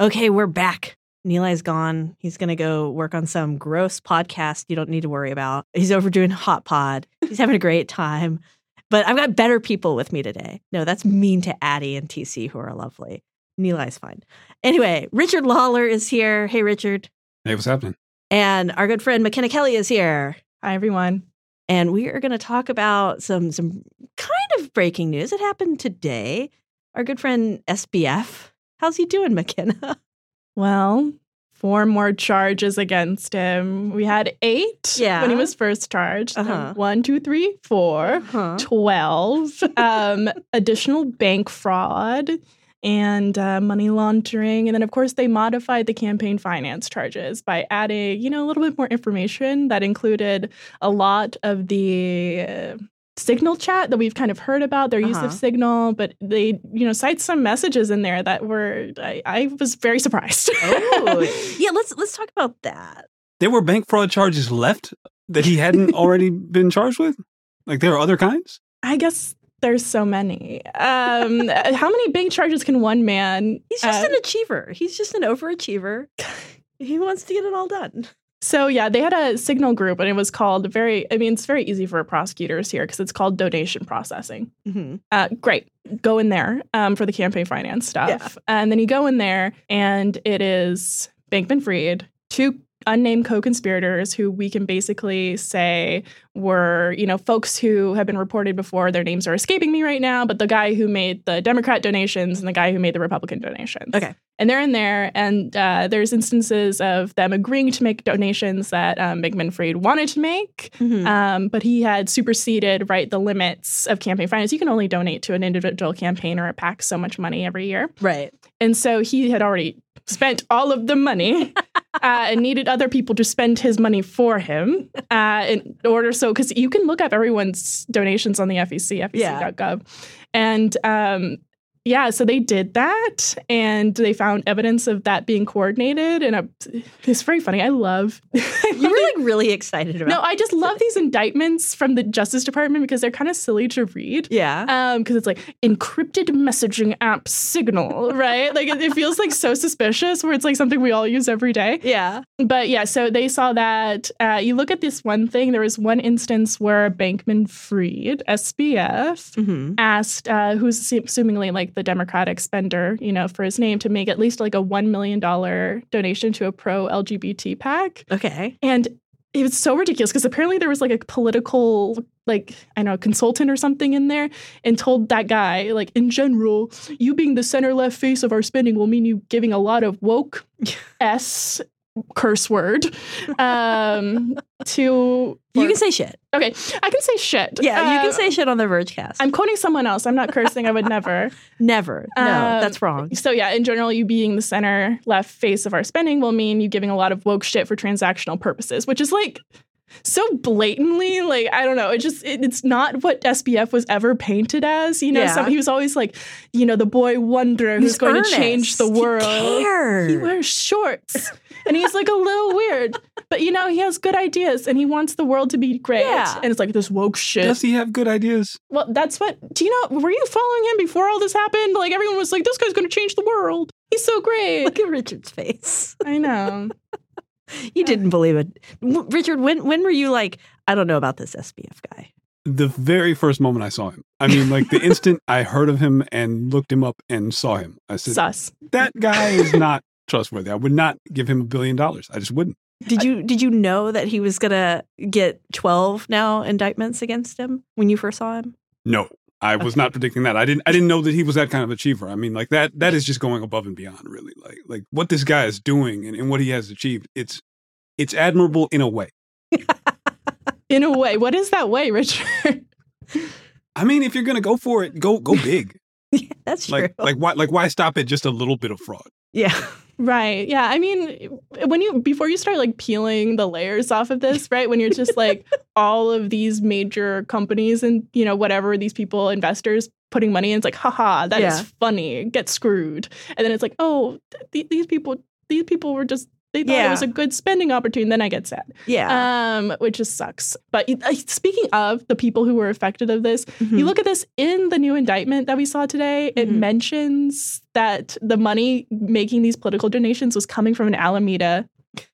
Okay, we're back. Nilay's gone. He's going to go work on some gross podcast you don't need to worry about. He's over doing Hot Pod. He's having a great time. But I've got better people with me today. No, that's mean to Adi and TC, who are lovely. Nilay's fine. Anyway, Richard Lawler is here. Hey, Richard. Hey, what's happening? And our good friend Makena Kelly is here. Hi, everyone. And we are going to talk about some some kind of breaking news. It happened today. Our good friend SBF. How's he doing, Makena? Well, four more charges against him. We had eight Yeah. when he was first charged. Uh-huh. One, two, three, four, Huh? 12. um, additional bank fraud and uh, money laundering. And then, of course, they modified the campaign finance charges by adding, you know, a little bit more information that included a lot of the. Uh, Signal chat that we've kind of heard about their use Uh-huh. of Signal, but they, you know, cite some messages in there that were I, I was very surprised. Oh, yeah. Let's let's talk about that. There were bank fraud charges left that he hadn't already been charged with? Like there are other kinds? I guess there's so many. Um, how many bank charges can one man? He's just uh, an achiever. He's just an overachiever. he wants to get it all done. So yeah, they had a signal group, and it was called very. I mean, it's very easy for prosecutors here because it's called donation processing. Mm-hmm. Uh, great, go in there um, for the campaign finance stuff, and then you go in there, and it is Bankman Fried, two unnamed co-conspirators who we can basically say were, you know, folks who have been reported before. Their names are escaping me right now, but the guy who made the Democrat donations and the guy who made the Republican donations. Okay. And they're in there, and uh, there's instances of them agreeing to make donations that um, Bankman Fried wanted to make, Mhm. um, but he had superseded right the limits of campaign finance. You can only donate to an individual campaign or a PAC so much money every year. right. And so he had already spent all of the money uh, and needed other people to spend his money for him uh, in order. So, because you can look up everyone's donations on the FEC, Yeah. FEC.gov. And um, yeah, so they did that and they found evidence of that being coordinated. And it's very funny. I love. You were like really excited about. no, I just love these indictments from the Justice Department because they're kind of silly to read. Yeah. Um, because it's like encrypted messaging app signal, right? Like it, it feels like so suspicious where it's like something we all use every day. yeah. But yeah, so they saw that. Uh, you look at this one thing, there was one instance where Bankman Fried, SBF, hmm asked uh, who's assumingly like the Democratic spender, you know, for his name to make at least like a $1 million donation to a pro LGBT PAC. Okay. And it was so ridiculous because apparently there was like a political, like, I know, consultant or something in there and told that guy, like, in general, you being the center left face of our spending will mean you giving a lot of woke S curse word um, to. You can say shit. Okay, I can say shit. Yeah, you Uh, can say shit on the Vergecast. I'm quoting someone else. I'm not cursing. I would never. never. No, Um, that's wrong. So yeah, in general, you being the center left face of our spending will mean you giving a lot of woke shit for transactional purposes, which is like so blatantly like I don't know. It just it, it's not what SBF was ever painted as. You know, Yeah. some, he was always like, you know, the boy wonder who's He's going earnest. to change the He world. cared. He wears shorts. And he's like a little weird, but you know he has good ideas, and he wants the world to be great. Yeah. And it's like this woke shit. Does he have good ideas? Well, that's what. Do you know? Were you following him before all this happened? Like everyone was like, "This guy's going to change the world. He's so great." Look at Richard's face. I know. You didn't believe it, Richard. When when were you like, I don't know about this SBF guy? The very first moment I saw him. I mean, like the instant I heard of him and looked him up and saw him, I said, Sus. that guy is not trustworthy. I would not give him a billion dollars. I just wouldn't. Did you did you know that he was gonna get twelve now indictments against him when you first saw him? No, I was not predicting that. I didn't. I didn't know that he was that kind of achiever. I mean, like that. That is just going above and beyond, really. Like, like what this guy is doing and, and what he has achieved. It's, it's admirable in a way. In a way, what is that way, Richard? I mean, if you're gonna go for it, go go big. Yeah, that's true. Like, like why, like why stop at just a little bit of fraud? yeah, right. Yeah. I mean, when you before you start like peeling the layers off of this, right? When you're just like all of these major companies and you know whatever these people investors putting money in, it's like, haha, that is Yeah. funny. Get screwed. And then it's like, oh, th- these people, these people were just. They thought it was a good spending opportunity. Then I get sad. yeah. um, which just sucks. But uh, speaking of the people who were affected of this, Mhm. you look at this in the new indictment that we saw today. It Mhm. mentions that the money making these political donations was coming from an Alameda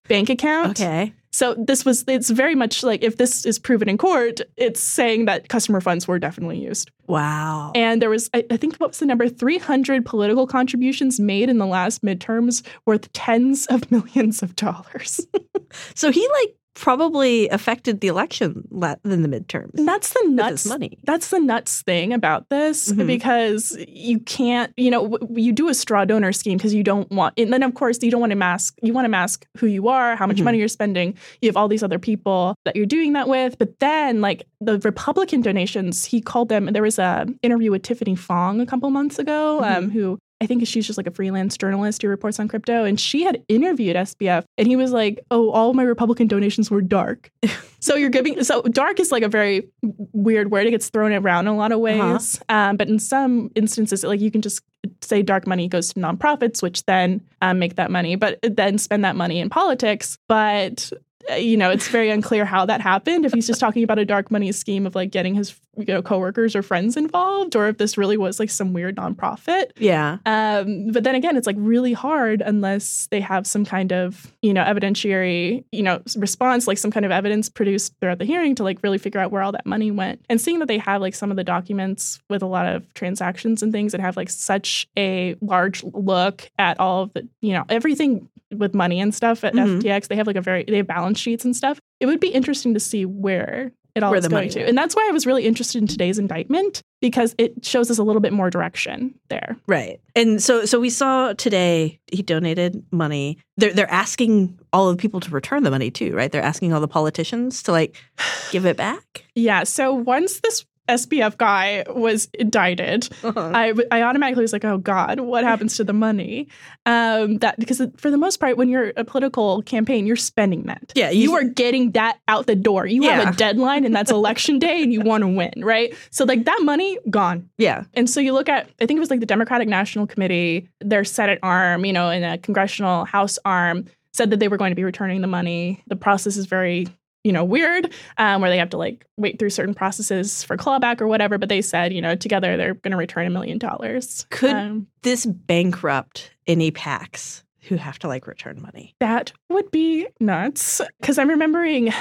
bank account. okay. So this was it's very much like if this is proven in court, it's saying that customer funds were definitely used. Wow. And there was, I, I think, what was the number? 300 political contributions made in the last midterms worth tens of millions of dollars. so he like probably affected the election la- in the midterms. And that's the nuts money. That's the nuts thing about this Mhm. because you can't, you know, w- you do a straw donor scheme because you don't want, and then of course you don't want to mask, you want to mask who you are, how much Mhm. money you're spending. You have all these other people that you're doing that with, but then like the Republican donations, he called them. There was a interview with Tiffany Fong a couple months ago, um, who. I think she's just like a freelance journalist who reports on crypto. And she had interviewed SBF and he was like, Oh, all my Republican donations were dark. so you're giving, so dark is like a very weird word. It gets thrown around in a lot of ways. Uh-huh. Um, but in some instances, like you can just say dark money goes to nonprofits, which then um, make that money, but then spend that money in politics. But uh, you know, it's very unclear how that happened. If he's just talking about a dark money scheme of like getting his you know coworkers or friends involved, or if this really was like some weird nonprofit. Yeah. Um, but then again, it's like really hard unless they have some kind of, you know, evidentiary, you know, response, like some kind of evidence produced throughout the hearing to like really figure out where all that money went. And seeing that they have like some of the documents with a lot of transactions and things that have like such a large look at all of the, you know, everything with money and stuff at Mhm. FTX. They have like a very they have balance sheets and stuff. It would be interesting to see where it all Where the going money to. And that's why I was really interested in today's indictment because it shows us a little bit more direction there. Right. And so so we saw today he donated money. They're they're asking all of the people to return the money too, right? They're asking all the politicians to like give it back. Yeah. So once this SBF guy was indicted, Uh-huh. I, I automatically was like, oh God, what happens to the money? Um, that because for the most part, when you're a political campaign, you're spending that. Yeah, you, you- are getting that out the door. You Yeah. have a deadline, and that's election day, and you want to win, right? So like that money gone. Yeah. And so you look at, I think it was like the Democratic National Committee, their Senate arm, you know, and a congressional House arm said that they were going to be returning the money. The process is very, you know, weird, um, where they have to like wait through certain processes for clawback or whatever. But they said, you know, together they're going to return a million dollars. Could Um, this bankrupt any PACs who have to like return money? that would be nuts. Because I'm remembering,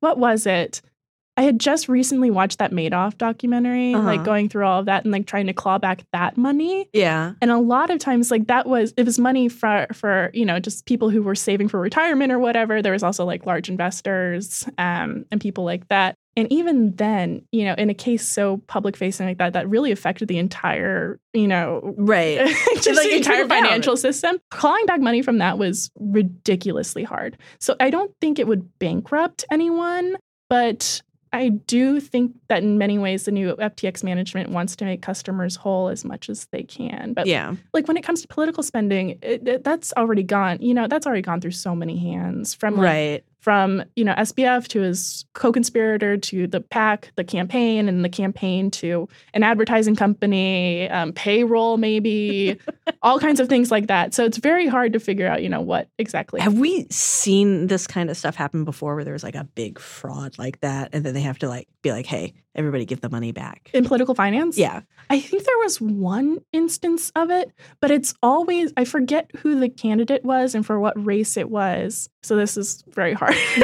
what was it? I had just recently watched that Madoff documentary, Uh-huh. like going through all of that and like trying to claw back that money. Yeah. And a lot of times, like that was it was money for for you know just people who were saving for retirement or whatever. There was also like large investors um, and people like that. And even then, you know, in a case so public facing like that, that really affected the entire, you know, Right. just Like, the entire financial system. Clawing back money from that was ridiculously hard. So I don't think it would bankrupt anyone, but I do think that in many ways the new FTX management wants to make customers whole as much as they can. But Yeah. like when it comes to political spending, it, it- that's already gone. You know, that's already gone through so many hands from like, Right. From you know SBF to his co-conspirator to the PAC, the campaign, and the campaign to an advertising company, um, payroll, maybe all kinds of things like that. So it's very hard to figure out, you know, what exactly. Have we seen this kind of stuff happen before where there's like a big fraud like that and then they have to like be like, hey, everybody give the money back? in political finance, Yeah. I think there was one instance of it, but it's always I forget who the candidate was and for what race it was. So this is very hard.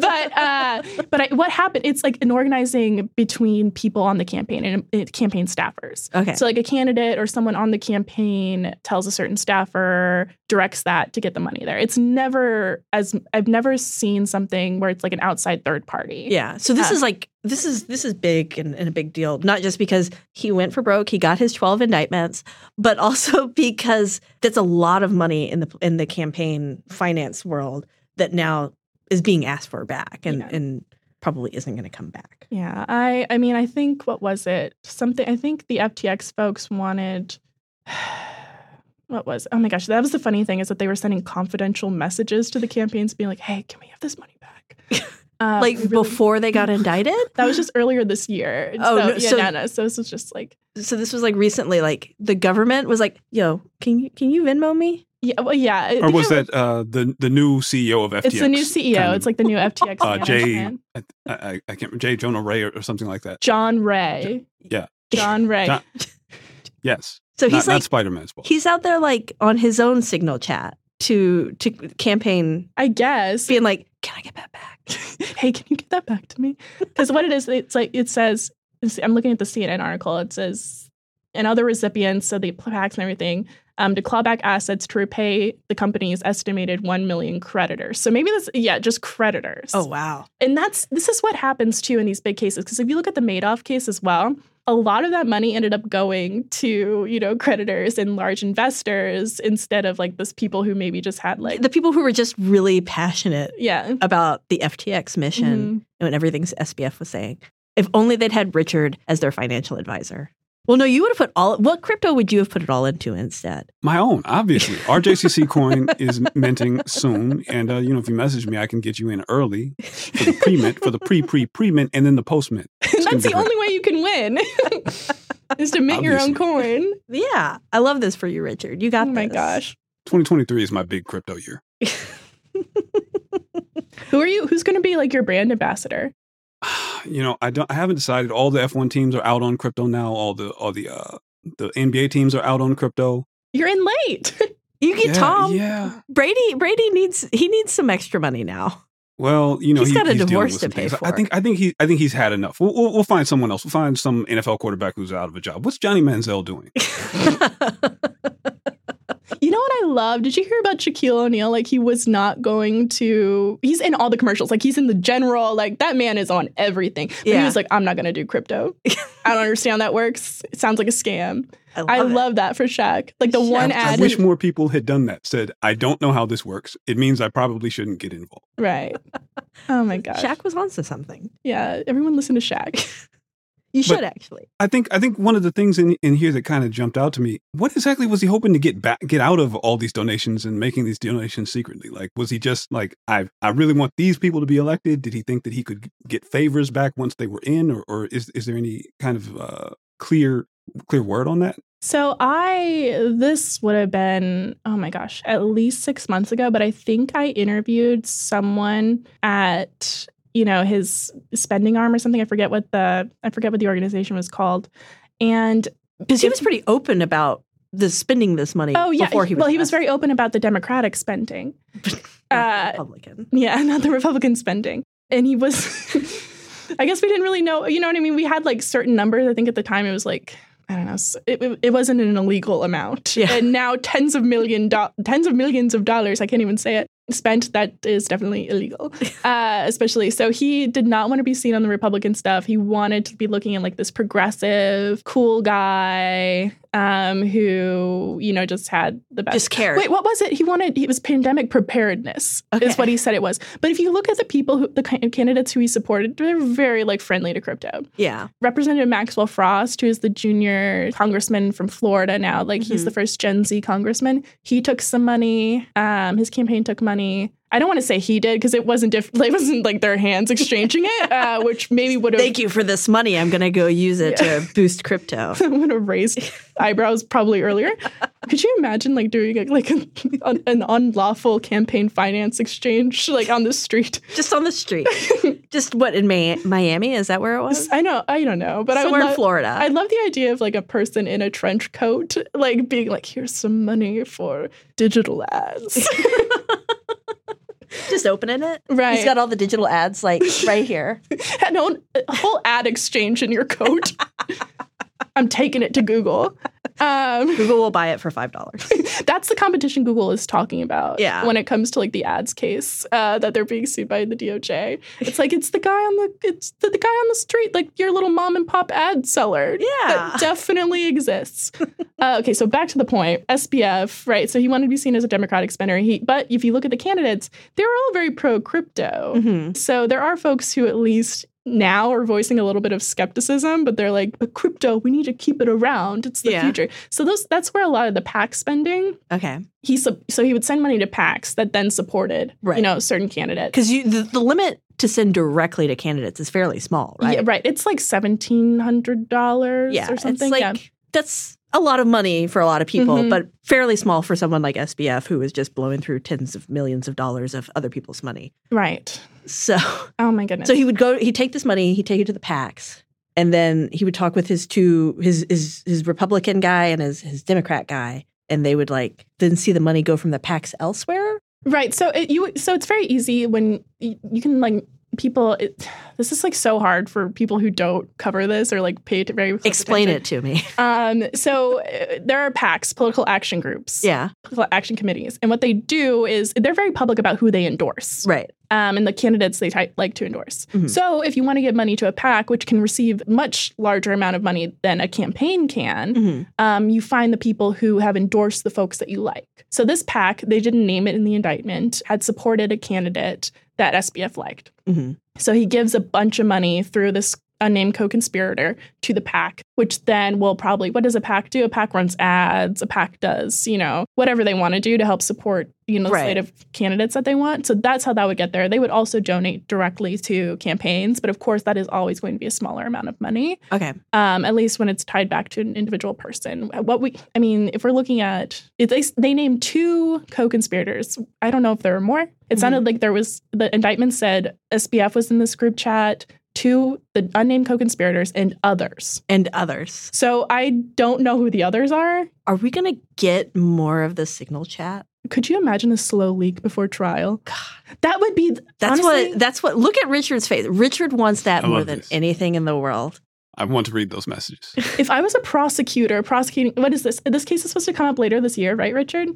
but uh, but I, what happened? It's like an organizing between people on the campaign and uh, campaign staffers. Okay. So like a candidate or someone on the campaign tells a certain staffer directs that to get the money there. It's never as I've never seen something where it's like an outside third party. Yeah. So this Uh, is like this is this is big and, and a big deal, not just because he went for broke, he got his 12 indictments, but also because that's a lot of money in the in the campaign finance world that now is being asked for back and Yeah. and probably isn't going to come back. Yeah, I I mean I think what was it? Something I think the FTX folks wanted what was oh my gosh, that was the funny thing is that they were sending confidential messages to the campaigns being like, "Hey, can we have this money back?" Uh, like really- before they got indicted? that was just earlier this year. Oh, so, no, yeah, so- no, no. So this was just like So this was like recently like the government was like, "Yo, can you can you Venmo me?" yeah, well, yeah. Or was that uh, the the new CEO of FTX? It's the new CEO. kind of, it's like the new FTX uh, Jay. I, I, I can't Jay Jonah Ray or, or something like that. John Ray. Yeah. John Ray. John- Yes. So he's not like Spider Man's fault. he's out there like on his own signal chat to to campaign I guess. being like, "Can I get that back?" hey, can you get that back to me? Because what it is, it's like it says. I'm looking at the CNN article. It says, and other recipients, so the PACs and everything, um, to claw back assets to repay the company's estimated one million creditors. So maybe this, yeah, just creditors. Oh wow. and that's this is what happens too in these big cases. Because if you look at the Madoff case as well, a lot of that money ended up going to you know creditors and large investors instead of like those people who maybe just had like the people who were just really passionate yeah. about the FTX mission Mhm. and everything SBF was saying. If only they'd had Richard as their financial advisor. Well, no, you would have put all. What crypto would you have put it all into instead? My own, obviously. RJCC coin is minting soon, and uh, you know if you message me, I can get you in early for the pre mint, for the pre pre pre mint, and then the post mint. That's the only way you can win is to mint your own coin. Yeah, I love this for you, Richard. You got Oh my this. gosh. 2023 is my big crypto year. Who are you? Who's going to be like your brand ambassador? You know, I don't. I haven't decided. All the F1 teams are out on crypto now. All the all the uh the NBA teams are out on crypto. You're in late. You get Yeah, Tom. yeah. Brady. Brady needs. He needs some extra money now. Well, you know, He's he- got a dealing divorce to pay things. I think I think he I think he's had enough. We'll, we'll, we'll find someone else. We'll find some NFL quarterback who's out of a job. What's Johnny Manziel doing? You know what I love. Did you hear about Shaquille O'Neal? Like he was not going to. He's in all the commercials. Like he's in the general. Like that man is on everything. But Yeah. he was like, I'm not going to do crypto. I don't understand how that works. It sounds like a scam. I love, love, that for Shaq. Like the one ad. I wish more people had done that. Said, I don't know how this works. It means I probably shouldn't get involved. right. Oh my gosh. Shaq was onto something. Yeah. Everyone listen to Shaq. You But- should actually. I think I think one of the things in, in here that kind of jumped out to me, what exactly was he hoping to get back get out of all these donations and making these donations secretly? Like was he just like I I really want these people to be elected? Did he think that he could get favors back once they were in or or is is there any kind of uh clear clear word on that? So I this would have been oh my gosh at least six months ago, but I think I interviewed someone at you know his spending arm or something. I forget what the I forget what the organization was called, and Because he was pretty open about the spending this money. oh yeah, before he was well he was very open about the Democratic spending. Uh, Republican. Yeah, not the Republican spending. And he was, I guess we didn't really know, you know what I mean? We had like certain numbers. I think at the time it was like, I don't know, it, it, it wasn't an illegal amount. Yeah. And now tens of million, do- tens of millions of dollars, I can't even say it, spent that is definitely illegal, uh, especially. So he did not want to be seen on the Republican stuff. He wanted to be looking at like this progressive, cool guy um, who, you know, just had the best. Just cared. Wait, what was it? He wanted, it was pandemic preparedness, Okay. is what he said it was. But if you look at the people, who, the candidates who he supported, they're very like friendly to crypto. Yeah. Representative Maxwell Frost, who is the junior congressman from Florida now, like he's Mhm. the first Gen Z congressman. He took some money. Um, his campaign took money money. I don't want to say he did because it wasn't diff- it wasn't like their hands exchanging it, uh, which maybe would have. Thank you for this money. I'm going to go use it Yeah. to boost crypto. I would have raised eyebrows probably earlier. Could you imagine like doing like an, an unlawful campaign finance exchange like on the street? Just on the street. Just what in Mi- Miami? Is that where it was? I know, I don't know, but I would Somewhere in Florida. I love the idea of like a person in a trench coat, like being like, "Here's some money for digital ads." Just opening it. Right. He's got all the digital ads like right here. and a whole ad exchange in your coat. I'm taking it to Google. Um, Google will buy it for five dollars. that's the competition Google is talking about. Yeah. When it comes to like the ads case uh, that they're being sued by the DOJ, it's like it's the guy on the it's the, the guy on the street, like your little mom and pop ad seller. Yeah. That definitely exists. uh, okay, so back to the point. SBF, right? So he wanted to be seen as a Democratic spender. He, but if you look at the candidates, they're all very pro crypto. Mhm. So there are folks who at least now are voicing a little bit of skepticism, but they're like, but crypto, we need to keep it around. It's the Yeah. future. So those that's where a lot of the PAC spending. Okay. He so he would send money to PACs that then supported Right. you know certain candidates. Because you the, the limit to send directly to candidates is fairly small, right? Yeah, right. It's like seventeen hundred dollars Yeah, or something. It's like yeah. that's a lot of money for a lot of people, Mhm. but fairly small for someone like SBF who is just blowing through tens of millions of dollars of other people's money. Right. So, Oh my goodness. so he would go. He'd take this money. He'd take it to the PACs, and then he would talk with his two his his his Republican guy and his his Democrat guy, and they would like then see the money go from the PACs elsewhere. Right. So it, you so it's very easy when you, you can like people. It, this is like so hard for people who don't cover this or like pay very Explain attention. it to me. Um. So uh, there are PACs, political action groups. yeah. Political action committees, and what they do is they're very public about who they endorse. Right. um, and the candidates they like to endorse. Mhm. So if you want to give money to a PAC, which can receive much larger amount of money than a campaign can, Mhm. um, you find the people who have endorsed the folks that you like. So this PAC, they didn't name it in the indictment, had supported a candidate that SBF liked. Mhm. So he gives a bunch of money through this unnamed co-conspirator to the pack which then will probably what does a pack do? A pack runs ads. A pack does you know whatever they want to do to help support you know the Right. slate of candidates that they want. So that's how that would get there. They would also donate directly to campaigns, but of course that is always going to be a smaller amount of money Okay. um, at least when it's tied back to an individual person. What we, I mean, if we're looking at, they they named two co-conspirators. I don't know if there were more. It sounded like there was the indictment said SBF was in this group chat, two the unnamed co-conspirators, and others. And others. So I don't know who the others are. Are we going to get more of the signal chat? Could you imagine a slow leak before trial? God, that would be That's honestly, what. That's what. Look at Richard's face. Richard wants that I more than this. anything in the world. I want to read those messages. if I was a prosecutor prosecuting. What is this? This case is supposed to come up later this year, right, Richard?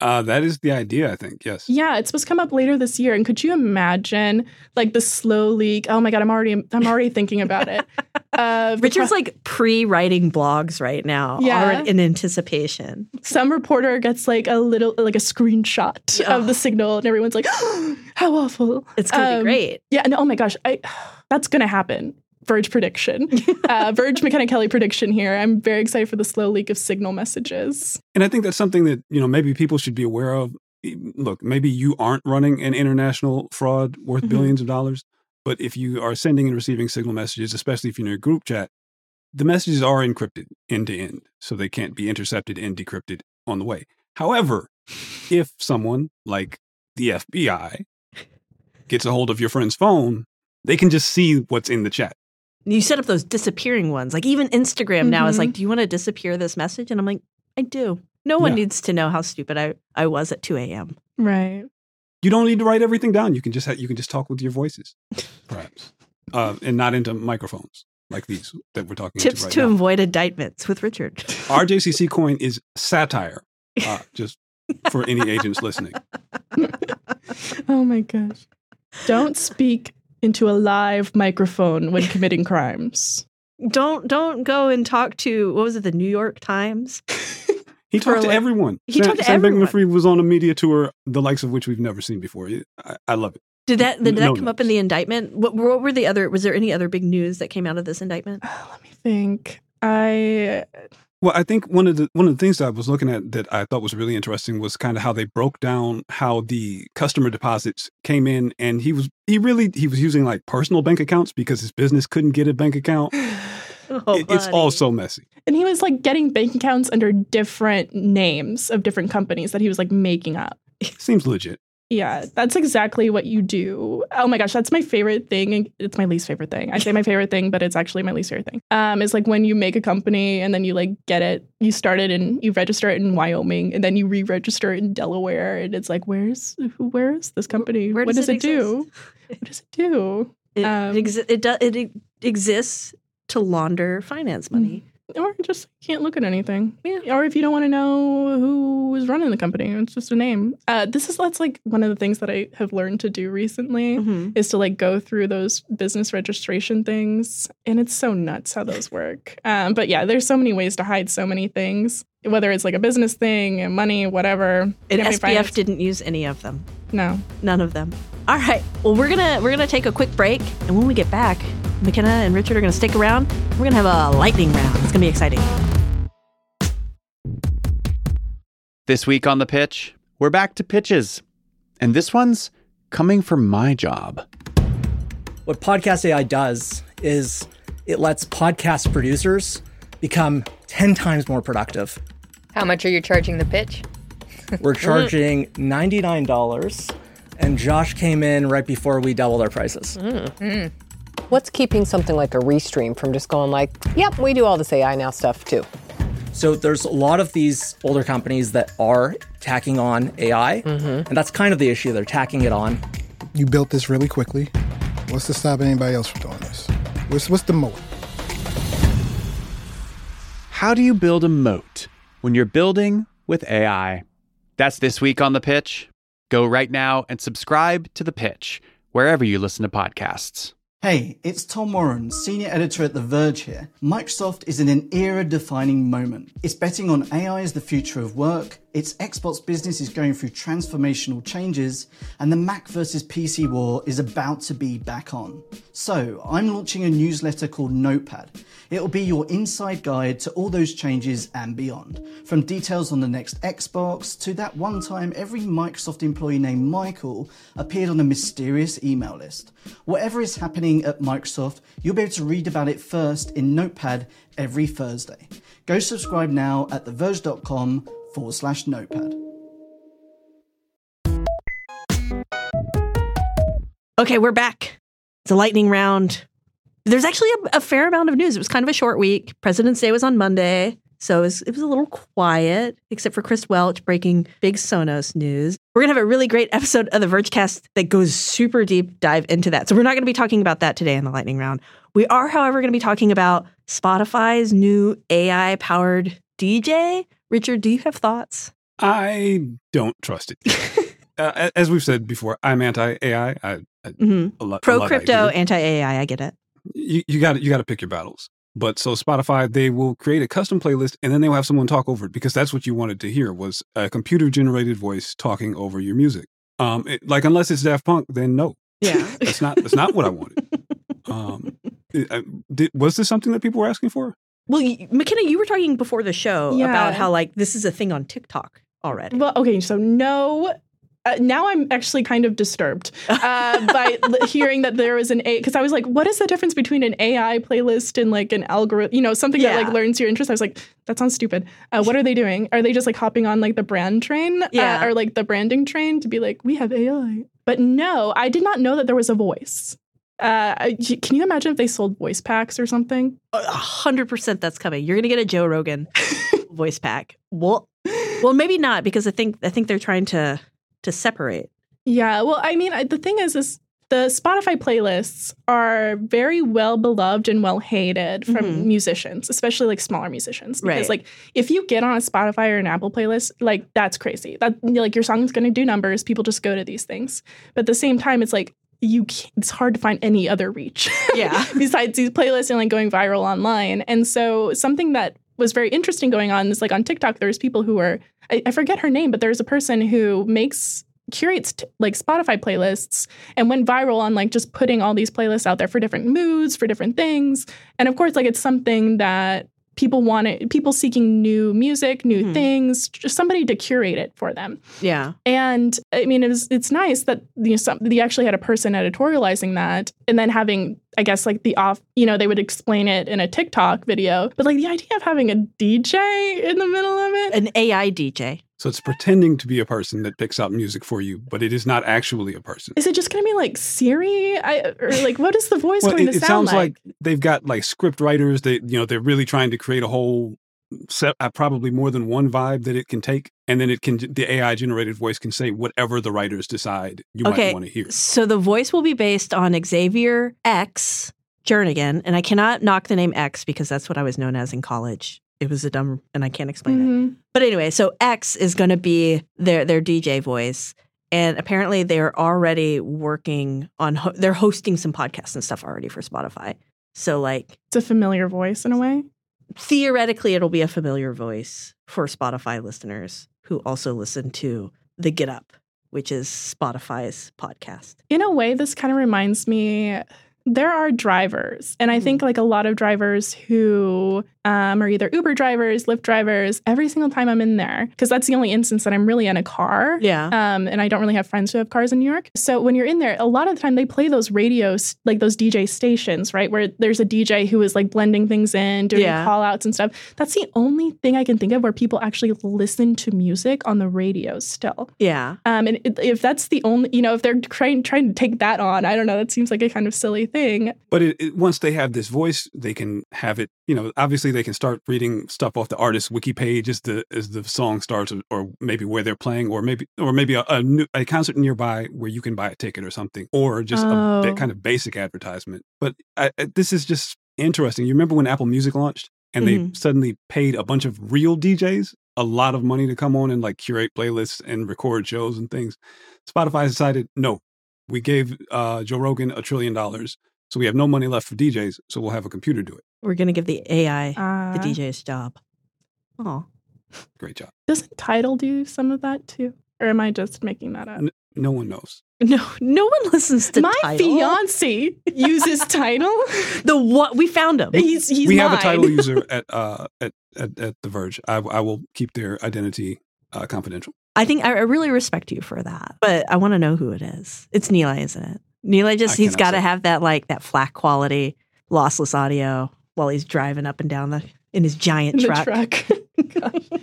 Uh, that is the idea, I think. Yes. Yeah, it's supposed to come up later this year. And could you imagine like the slow leak? Oh my god, I'm already I'm already thinking about it. Uh, Richard's like pre-writing blogs right now, Yeah. in anticipation. some reporter gets like a little like a screenshot of the signal, and everyone's like, "How awful!" It's gonna be Um, great. Yeah, and oh my gosh, I that's gonna happen. Verge prediction, uh, Verge Makena Kelly prediction here. I'm very excited for the slow leak of signal messages. And I think that's something that, you know, maybe people should be aware of. Look, maybe you aren't running an international fraud worth Mhm. billions of dollars, but if you are sending and receiving signal messages, especially if you're in a group chat, the messages are encrypted end to end, so they can't be intercepted and decrypted on the way. However, if someone like the FBI gets a hold of your friend's phone, they can just see what's in the chat. You set up those disappearing ones. Like even Instagram now is like, "Do you want to disappear this message?" And I'm like, "I do." No one Yeah. needs to know how stupid I, I was at 2 a.m. Right. You don't need to write everything down. You can just ha- you can just talk with your voices, perhaps, uh, and not into microphones like these that we're talking Tips right to now. avoid indictments with Richard. RJCC coin is satire. Uh, just for any agents listening. Oh my gosh. Don't speak into a live microphone when committing crimes. Don't don't go and talk to what was it, the New York Times? He talked to like- everyone. He Sam, talked to Sam everyone. Bankman-Fried was on a media tour, the likes of which we've never seen before. I, I love it. Did that did that No come up in the indictment? What, what were the other? Was there any other big news that came out of this indictment? Let me think. I Well, I think one of the one of the things that I was looking at that I thought was really interesting was kind of how they broke down how the customer deposits came in, and he was he really he was using like personal bank accounts because his business couldn't get a bank account. Oh, It- it's all so messy. and he was like getting bank accounts under different names of different companies that he was like making up. Seems legit. Yeah, that's exactly what you do. Oh my gosh, that's my favorite thing. and It's my least favorite thing. I say my favorite thing, but it's actually my least favorite thing. Um, is like when you make a company and then you like get it, you start it and you register it in Wyoming, and then you re-register it in Delaware, and it's like, where's where is this company? Where what does does it it, do? What does it do? It, Um, it, exi- it, do, it exists to launder finance money. Or just can't look at anything. Yeah. Or if you don't want to know who is running the company, it's just a name. Uh, this is that's like one of the things that I have learned to do recently Mhm. is to like go through those business registration things, and it's so nuts how those work. Um, but yeah, there's so many ways to hide so many things, whether it's like a business thing, and money, whatever. And SBF finance. didn't use any of them. no. None of them. All right. Well, we're gonna we're gonna take a quick break, and when we get back, Makena and Richard are gonna stick around. We're gonna have a lightning round. It's gonna be exciting. This week on the pitch, we're back to pitches. And this one's coming from my job. What Podcast AI does is it lets podcast producers become 10 times more productive. How much are you charging the pitch? We're charging $99, and Josh came in right before we doubled our prices. Mm. Mm. What's keeping something like a Restream from just going like, yep, we do all this AI now stuff too? So there's a lot of these older companies that are tacking on AI, mm-hmm. and that's kind of the issue. They're tacking it on. You built this really quickly. What's to stop anybody else from doing this? What's, what's the moat? How do you build a moat when you're building with AI? That's this week on the pitch. Go right now and subscribe to the pitch wherever you listen to podcasts. Hey, it's Tom Warren, senior editor at The Verge here. Microsoft is in an era defining moment. It's betting on AI as the future of work, its Xbox business is going through transformational changes, and the Mac versus PC war is about to be back on. So, I'm launching a newsletter called Notepad. It'll be your inside guide to all those changes and beyond. From details on the next Xbox to that one time every Microsoft employee named Michael appeared on a mysterious email list. Whatever is happening at Microsoft, you'll be able to read about it first in Notepad every Thursday. Go subscribe now at theverge.com forward slash notepad. Okay, we're back. It's a lightning round. There's actually a, a fair amount of news. It was kind of a short week. President's Day was on Monday, so it was, it was a little quiet, except for Chris Welch breaking big Sonos news. We're gonna have a really great episode of the Vergecast that goes super deep dive into that. So we're not gonna be talking about that today in the lightning round. We are, however, gonna be talking about Spotify's new AI powered DJ. Richard, do you have thoughts? I don't trust it. uh, as we've said before, I'm anti AI. I, I Mhm. a lot, a Pro crypto, anti AI. I get it. you you got you got to pick your battles. But so Spotify, they will create a custom playlist and then they'll have someone talk over it because that's what you wanted to hear was a computer generated voice talking over your music. Um, it- like unless it's Daft Punk, then no, Yeah. that's not that's not what I wanted. Um, it- I- did, was this something that people were asking for? Well, Makena, you were talking before the show Yeah. about how like this is a thing on TikTok already. Well, okay, so no. Uh, now I'm actually kind of disturbed uh, by l- hearing that there was an A because I was like, what is the difference between an AI playlist and like an algorithm? You know, something that like learns your interest. I was like, that sounds stupid. Uh, what are they doing? Are they just like hopping on like the brand train Yeah. uh, or like the branding train to be like, we have AI? But no, I did not know that there was a voice. Uh, can you imagine if they sold voice packs or something? A hundred percent, that's coming. You're gonna get a Joe Rogan voice pack. Well, well, maybe not because I think I think they're trying to to separate. Yeah, well, I mean, I, the thing is, is the Spotify playlists are very well beloved and well hated from Mhm. musicians, especially like smaller musicians. Because Right. like if you get on a Spotify or an Apple playlist, like that's crazy. That like your song's going to do numbers. People just go to these things. But at the same time, it's like you can't, it's hard to find any other reach. Yeah. besides these playlists and like going viral online. And so something that was very interesting going on is like on TikTok, there's people who are I, I forget her name, but there's a person who makes curates t- like Spotify playlists and went viral on like just putting all these playlists out there for different moods, for different things. And of course, like it's something that people wanted people seeking new music, new Mhm. things, just somebody to curate it for them. Yeah. And I mean, it was it's nice that you know some, you actually had a person editorializing that, and then having I guess like the off, you know, they would explain it in a TikTok video. But like the idea of having a DJ in the middle of it, An AI DJ. So it's pretending to be a person that picks out music for you, but it is not actually a person. is it just going to be like Siri? I, or like what is the voice Well, going it, to it sound sounds like they've got like script writers. They, you know, they're really trying to create a whole set, uh, probably more than one vibe that it can take, and then it can the AI generated voice can say whatever the writers decide you okay. might want to hear. So the voice will be based on Xavier X Jernigan, and I cannot knock the name X because that's what I was known as in college. It was a dumb, and I can't explain it. Mhm. But anyway, so X is going to be their their DJ voice, and apparently they're already working on. Ho- they're hosting some podcasts and stuff already for Spotify. So like it's a familiar voice in a way. Theoretically, it'll be a familiar voice for Spotify listeners who also listen to the Get Up, which is Spotify's podcast. In a way, this kind of reminds me. There are drivers, and I think like a lot of drivers who um, are either Uber drivers, Lyft drivers. Every single time I'm in there, because that's the only instance that I'm really in a car. Yeah. Um, and I don't really have friends who have cars in New York. So when you're in there, a lot of the time they play those radios, like those DJ stations, right? Where there's a DJ who is like blending things in, doing Yeah. call outs and stuff. That's the only thing I can think of where people actually listen to music on the radio still. Yeah. Um, and if that's the only, you know, if they're trying trying to take that on, I don't know. That seems like a kind of silly thing. But it, it, once they have this voice, they can have it. You know, obviously they can start reading stuff off the artist's wiki page as the as the song starts, or, or maybe where they're playing, or maybe or maybe a, a, new, a concert nearby where you can buy a ticket or something, or just a Oh. bit, kind of basic advertisement. But I, I, this is just interesting. You remember when Apple Music launched and they Mhm. suddenly paid a bunch of real DJs a lot of money to come on and like curate playlists and record shows and things. Spotify decided no, we gave uh, Joe Rogan a trillion dollars. So we have no money left for DJs, so we'll have a computer do it. We're going to give the AI Uh, the DJ's job. Oh. Great job. Doesn't Tidal do some of that too? Or am I just making that up? N- no one knows. No, no one listens to My Tidal. fiance uses Tidal. The what we found him. He's he's we have a Tidal user at uh at, at at The Verge. I, I will keep their identity uh, confidential. I think I I really respect you for that, but I want to know who it is. It's Nilay, isn't it? Nilay just I he's cannot got to have that like that flat quality, lossless audio while he's driving up and down the in his giant in the truck. truck.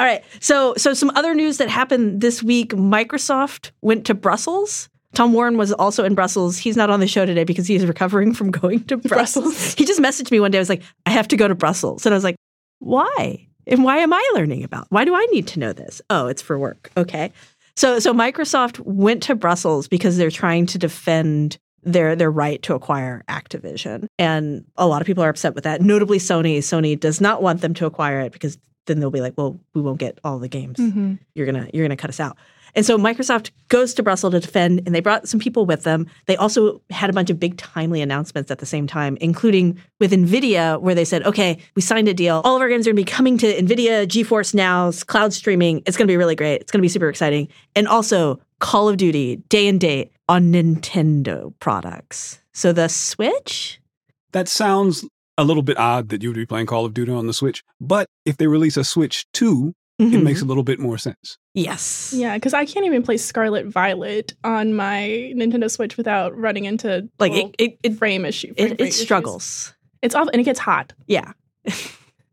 All right. So so some other news that happened this week, Microsoft went to Brussels. Tom Warren was also in Brussels. He's not on the show today because he's recovering from going to Brussels. Brussels. He just messaged me one day. I was like, I have to go to Brussels. And I was like, why? And why am I learning about? Why do I need to know this? Oh, it's for work. Okay. So so Microsoft went to Brussels because they're trying to defend their their right to acquire Activision. And a lot of people are upset with that. Notably Sony. Sony does not want them to acquire it because then they'll be like, well, we won't get all the games. Mhm. You're gonna you're gonna cut us out. And so Microsoft goes to Brussels to defend, and they brought some people with them. They also had a bunch of big, timely announcements at the same time, including with NVIDIA, where they said, okay, we signed a deal. All of our games are going to be coming to NVIDIA GeForce Now's cloud streaming. It's going to be really great. It's going to be super exciting. And also, Call of Duty, day and date on Nintendo products. So the Switch? That sounds a little bit odd that you would be playing Call of Duty on the Switch, but if they release a Switch 2, it Mhm. makes a little bit more sense. Yes. Yeah, because I can't even play Scarlet Violet on my Nintendo Switch without running into Like, it- it- it- frame issue. It, frame it rate issues. struggles. It's awful, and it gets hot. Yeah.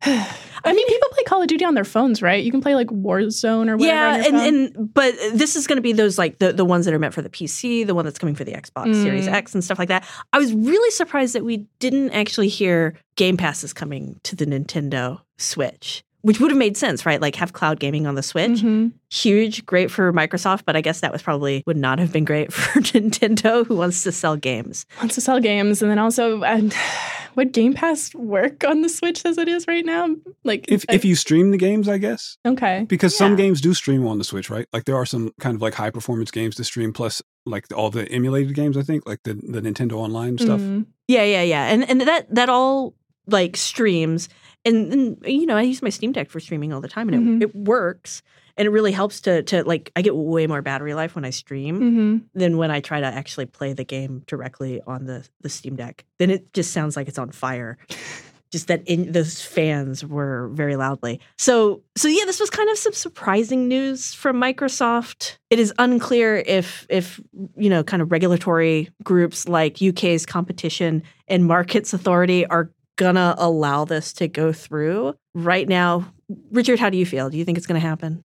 I mean, people play Call of Duty on their phones, right? You can play like Warzone or whatever. yeah, on your phone. and, and but this is going to be those like the, the ones that are meant for the PC, the one that's coming for the Xbox Series Mm. X and stuff like that. I was really surprised that we didn't actually hear Game Pass is coming to the Nintendo Switch, which would have made sense, right? Like have cloud gaming on the Switch. Mhm. Huge, great for Microsoft, but I guess that was probably would not have been great for Nintendo, who wants to sell games. wants to sell games, and then also, and would Game Pass work on the Switch as it is right now? Like, If if you stream the games, I guess. okay, Because some games do stream on the Switch, right? Like there are some kind of like high performance games to stream, plus like all the emulated games. I think like the the Nintendo Online stuff. Mm. Yeah, yeah, yeah, and and that that all like streams, and, and you know I use my Steam Deck for streaming all the time, and Mhm. it, it works, and it really helps to to like I get way more battery life when I stream hmm than when I try to actually play the game directly on the the Steam Deck. Then it just sounds like it's on fire. Just that in, those fans were very loudly. So so yeah, this was kind of some surprising news from Microsoft. It is unclear if if you know kind of regulatory groups like UK's Competition and Markets Authority are gonna allow this to go through. Right now, Richard, how do you feel? Do you think it's gonna happen?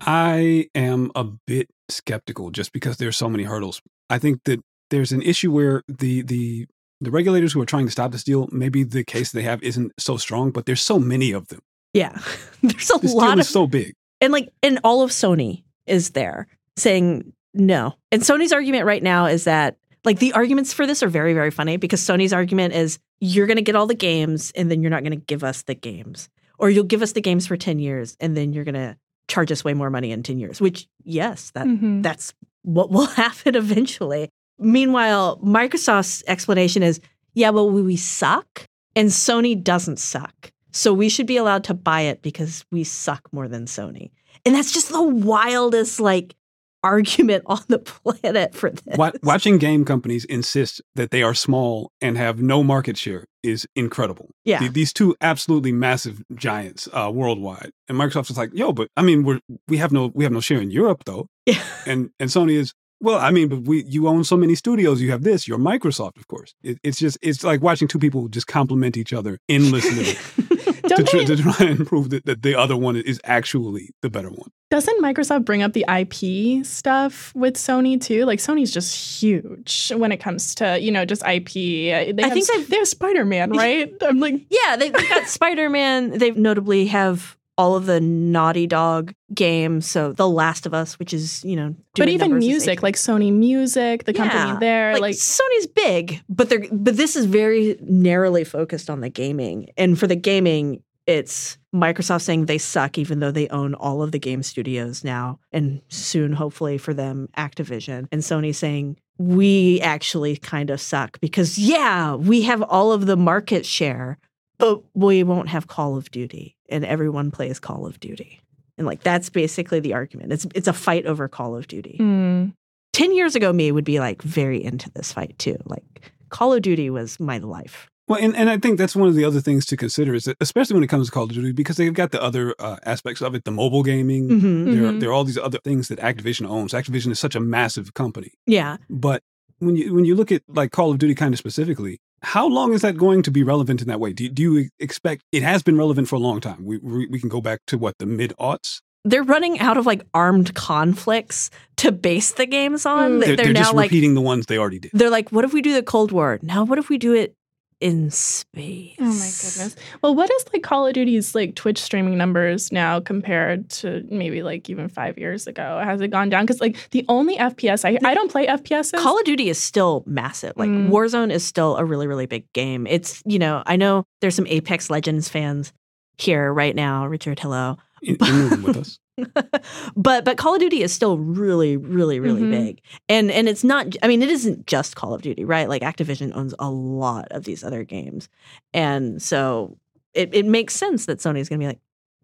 I am a bit skeptical just because there's so many hurdles. I think that there's an issue where the the the regulators who are trying to stop this deal, maybe the case they have isn't so strong, but there's so many of them. Yeah, there's a This lot of is so big. and like and all of Sony is there saying no. And Sony's argument right now is that like the arguments for this are very very funny because Sony's argument is you're going to get all the games and then you're not going to give us the games or you'll give us the games for 10 years and then you're going to charge us way more money in 10 years which yes that Mhm. that's what will happen eventually. Meanwhile, Microsoft's explanation is yeah, well we, we suck and Sony doesn't suck. So we should be allowed to buy it because we suck more than Sony. And that's just the wildest like argument on the planet for this. Watching game companies insist that they are small and have no market share is incredible. Yeah. The- these two absolutely massive giants uh, worldwide, and Microsoft is like, "Yo, but I mean, we're we have no we have no share in Europe though." Yeah. And and Sony is. Well, I mean, but we you own so many studios. You have this. You're Microsoft, of course. It, it's just it's like watching two people just compliment each other endlessly to, Don't try, they- to try and prove that, that the other one is actually the better one. Doesn't Microsoft bring up the IP stuff with Sony too? Like Sony's just huge when it comes to you know just IP. They I have, think s- they have Spider Man, right? I'm like, Yeah, they, they've got Spider Man. They notably have all of the Naughty Dog games. So The Last of Us, which is you know, but even music, like Sony Music, the Yeah, company there, like, Sony's big, but they're but this is very narrowly focused on the gaming. And for the gaming, it's Microsoft saying they suck, even though they own all of the game studios now, and soon, hopefully, for them, Activision. And Sony saying we actually kind of suck because yeah, we have all of the market share, but we won't have Call of Duty, and everyone plays Call of Duty. And like that's basically the argument. It's it's a fight over Call of Duty. hmm. 10 years ago me would be like very into this fight too like call of duty was my life Well, and, and I think that's one of the other things to consider is that, especially when it comes to Call of Duty, because they've got the other uh, aspects of it, the mobile gaming. Mhm. There, Mhm. there are all these other things that Activision owns. Activision is such a massive company, yeah but when you when you look at like Call of Duty kind of specifically, how long is that going to be relevant in that way? Do, do you expect it has been relevant for a long time? We we, we can go back to what the mid aughts. they're running out of like armed conflicts to base the games on Mm. They- They're, they're, they're now just like repeating the ones they already did. they're like what if we do the cold war now what if we do it in space Oh my goodness. Well, what is like Call of Duty's like Twitch streaming numbers now compared to maybe like even five years ago? Has it gone down? Because like the only FPS I I don't play FPS. Call of Duty is still massive. Like Mm. Warzone is still a really, really big game. It's, you know, I know there's some Apex Legends fans here right now. Richard, hello. In, in the room with us. but but Call of Duty is still really really really Mhm. big, and and it's not. I mean, it isn't just Call of Duty, right? Like Activision owns a lot of these other games, and so it it makes sense that Sony's going to be like,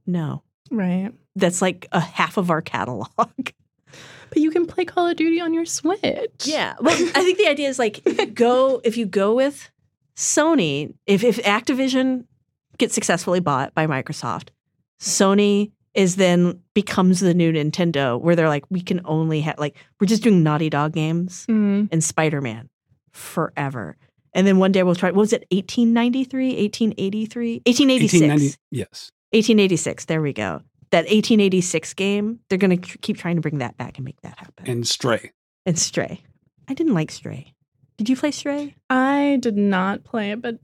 no, Right. that's like a half of our catalog. But you can play Call of Duty on your Switch. Yeah. Well, I think the idea is like go if you go with Sony, if if Activision gets successfully bought by Microsoft, Sony is then becomes the new Nintendo where they're like we can only have like we're just doing Naughty Dog games Mm. and Spider-Man forever. And then one day we'll try what was it 1893, 1883, 1886. 1890 yes. 1886. There we go. That 1886 game, they're going to keep trying to bring that back and make that happen. And Stray. And Stray. I didn't like Stray. Did you play Stray? I did not play it, but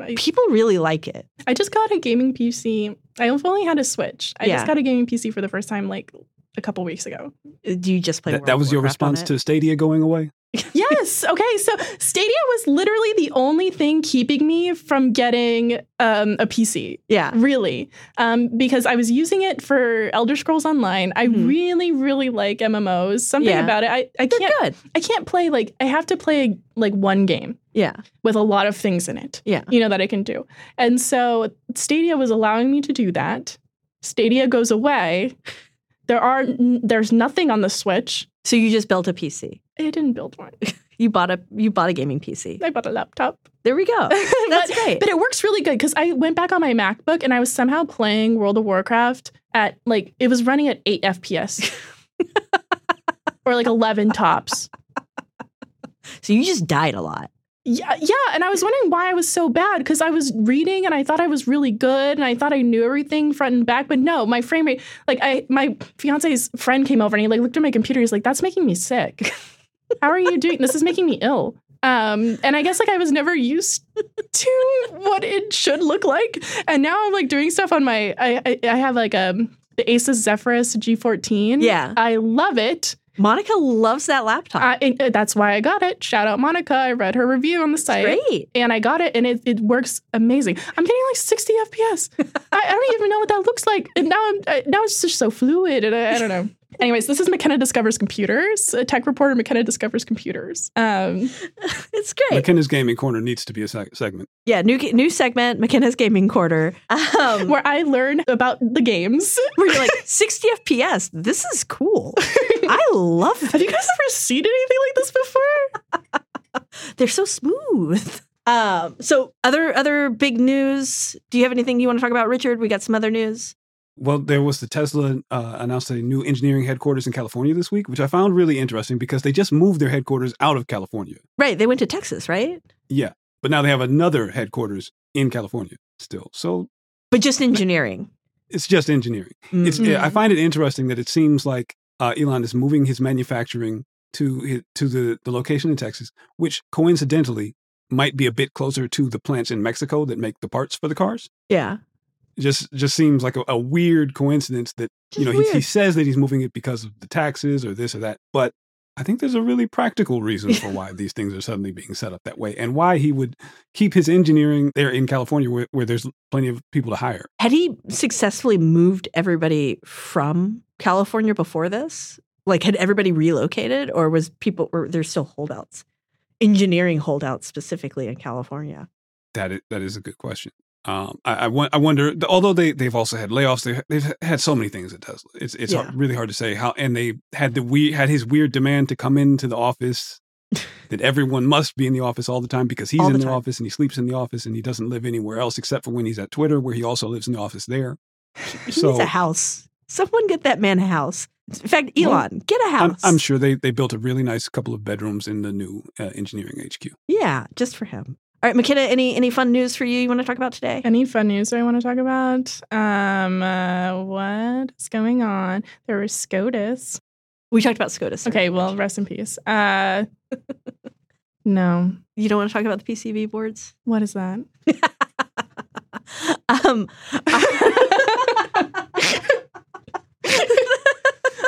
I, People really like it. I just got a gaming PC. I've only had a Switch. I Yeah. just got a gaming PC for the first time like a couple weeks ago. Uh, Do you just play That, World that of was your Warcraft response to Stadia going away? Yes. Okay. So Stadia was literally the only thing keeping me from getting um, a PC. Yeah. Really. Um, because I was using it for Elder Scrolls Online. I Mhm. really, really like MMOs. Something Yeah. about it. I, I They're can't good. I can't play like I have to play like one game Yeah. with a lot of things in it. Yeah. You know that I can do. And so Stadia was allowing me to do that. Stadia goes away. There are n- there's nothing on the Switch. So you just built a PC. I didn't build one. You bought a you bought a gaming PC. I bought a laptop. There we go. That's but, great. But it works really good because I went back on my MacBook and I was somehow playing World of Warcraft at like it was running at eight FPS. or like eleven tops. so you just died a lot. Yeah, yeah, and I was wondering why I was so bad because I was reading and I thought I was really good and I thought I knew everything front and back, but no, my frame rate. Like I, my fiance's friend came over and he like looked at my computer. He's like, "That's making me sick. How are you doing? This is making me ill." Um, and I guess like I was never used to what it should look like, and now I'm like doing stuff on my. I I, I have like um the Asus Zephyrus G14. Yeah. I love it. Monica loves that laptop. Uh, and, that's why I got it. Shout out Monica. I read her review on the site. great. And I got it and it, it works amazing. I'm getting like 60 FPS. I, I don't even know what that looks like. And now I'm I, now it's just so fluid and I, I don't know. Anyways, this is Makena Discovers Computers, a tech reporter Makena Discovers Computers. Um, it's great. Makena's Gaming Corner needs to be a seg- segment. Yeah, new new segment, Makena's Gaming Quarter. Um, where I learn about the games. where you're like 60 FPS. This is cool. I love it. Have you guys ever seen anything like this before? They're so smooth. Um, so other other big news. Do you have anything you want to talk about, Richard? We got some other news. Well, there was the Tesla uh, announced a new engineering headquarters in California this week, which I found really interesting because they just moved their headquarters out of California. Right, they went to Texas, right? Yeah, but now they have another headquarters in California still. So But just engineering. it's just engineering. It's Mhm. I find it interesting that it seems like uh, Elon is moving his manufacturing to to the the location in Texas, which coincidentally might be a bit closer to the plants in Mexico that make the parts for the cars. Yeah. Just just seems like a, a weird coincidence that you know he, he says that he's moving it because of the taxes or this or that, but I think there's a really practical reason for why these things are suddenly being set up that way, and why he would keep his engineering there in California, where, where there's plenty of people to hire. Had he successfully moved everybody from California before this? Like had everybody relocated or was people were there still holdouts? Engineering holdouts specifically in California. That is, that is a good question. Um, I, I, I wonder. Although they they've also had layoffs, they they've had so many things at Tesla. It's it's Yeah. hard, really hard to say how. And they had the we had his weird demand to come into the office. that everyone must be in the office all the time because he's All in the time. office and he sleeps in the office and he doesn't live anywhere else except for when he's at Twitter, where he also lives in the office there. He So- needs a house. Someone get that man a house. In fact, Well, Elon, get a I'm, house. I'm sure they they built a really nice couple of bedrooms in the new uh, engineering HQ. Yeah, just for him. All right, Makena, any any fun news for you you want to talk about today? Any fun news I want to talk about? Um, uh, what is going on? There was SCOTUS. We talked about SCOTUS. Okay, well, rest in peace. Uh, no. You don't want to talk about the PCB boards? What is that? Um,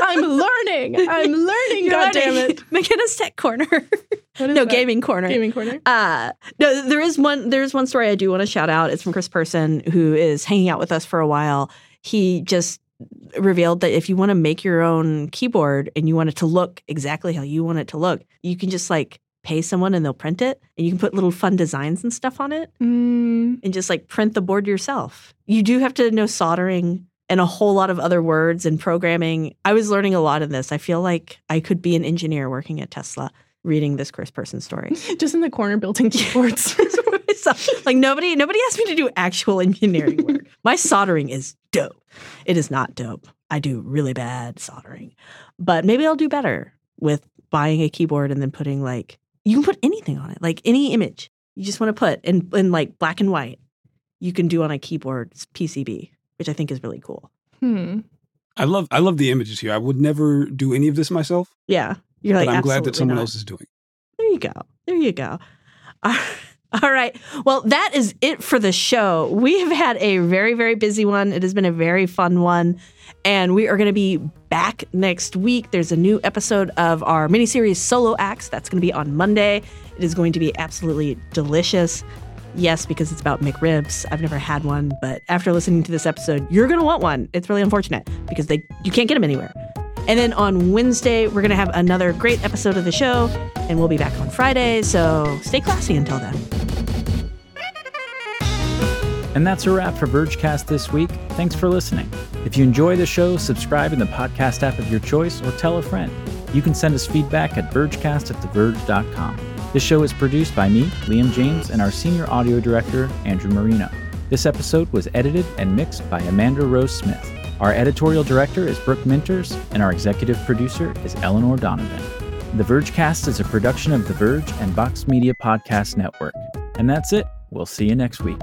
I'm learning. I'm learning. God damn it. Makena's Tech Corner. Is no that? gaming corner. Gaming corner. Uh, no, there is one. There's one story I do want to shout out. It's from Chris Person, who is hanging out with us for a while. He just revealed that if you want to make your own keyboard and you want it to look exactly how you want it to look, you can just like pay someone and they'll print it, and you can put little fun designs and stuff on it, Mm, and just like print the board yourself. You do have to know soldering and a whole lot of other words and programming. I was learning a lot in this. I feel like I could be an engineer working at Tesla reading this Chris Person story. just in the corner building keyboards. Like nobody nobody asked me to do actual engineering work. My soldering is dope. It is not dope. I do really bad soldering. But maybe I'll do better with buying a keyboard and then putting like you can put anything on it, like any image you just want to put in in like black and white. You can do on a keyboard PCB, which I think is really cool. hmm. I love I love the images here. I would never do any of this myself, Yeah, you're like but I'm glad that someone not. else is doing. it. There you go. There you go. All right. Well, that is it for the show. We have had a very, very busy one. It has been a very fun one. And we are going to be back next week. There's a new episode of our miniseries Solo Acts. That's going to be on Monday. It is going to be absolutely delicious. Yes, because it's about McRibs. I've never had one, but after listening to this episode, you're going to want one. It's really unfortunate because they you can't get them anywhere. And then on Wednesday, we're going to have another great episode of the show, and we'll be back on Friday. So stay classy until then. And that's a wrap for Vergecast this week. Thanks for listening. If you enjoy the show, subscribe in the podcast app of your choice or tell a friend. You can send us feedback at vergecast at theverge.com. This show is produced by me, Liam James, and our senior audio director, Andrew Marino. This episode was edited and mixed by Amanda Rose Smith. Our editorial director is Brooke Minters, and our executive producer is Eleanor Donovan. The Vergecast is a production of The Verge and Vox Media Podcast Network. And that's it. We'll see you next week.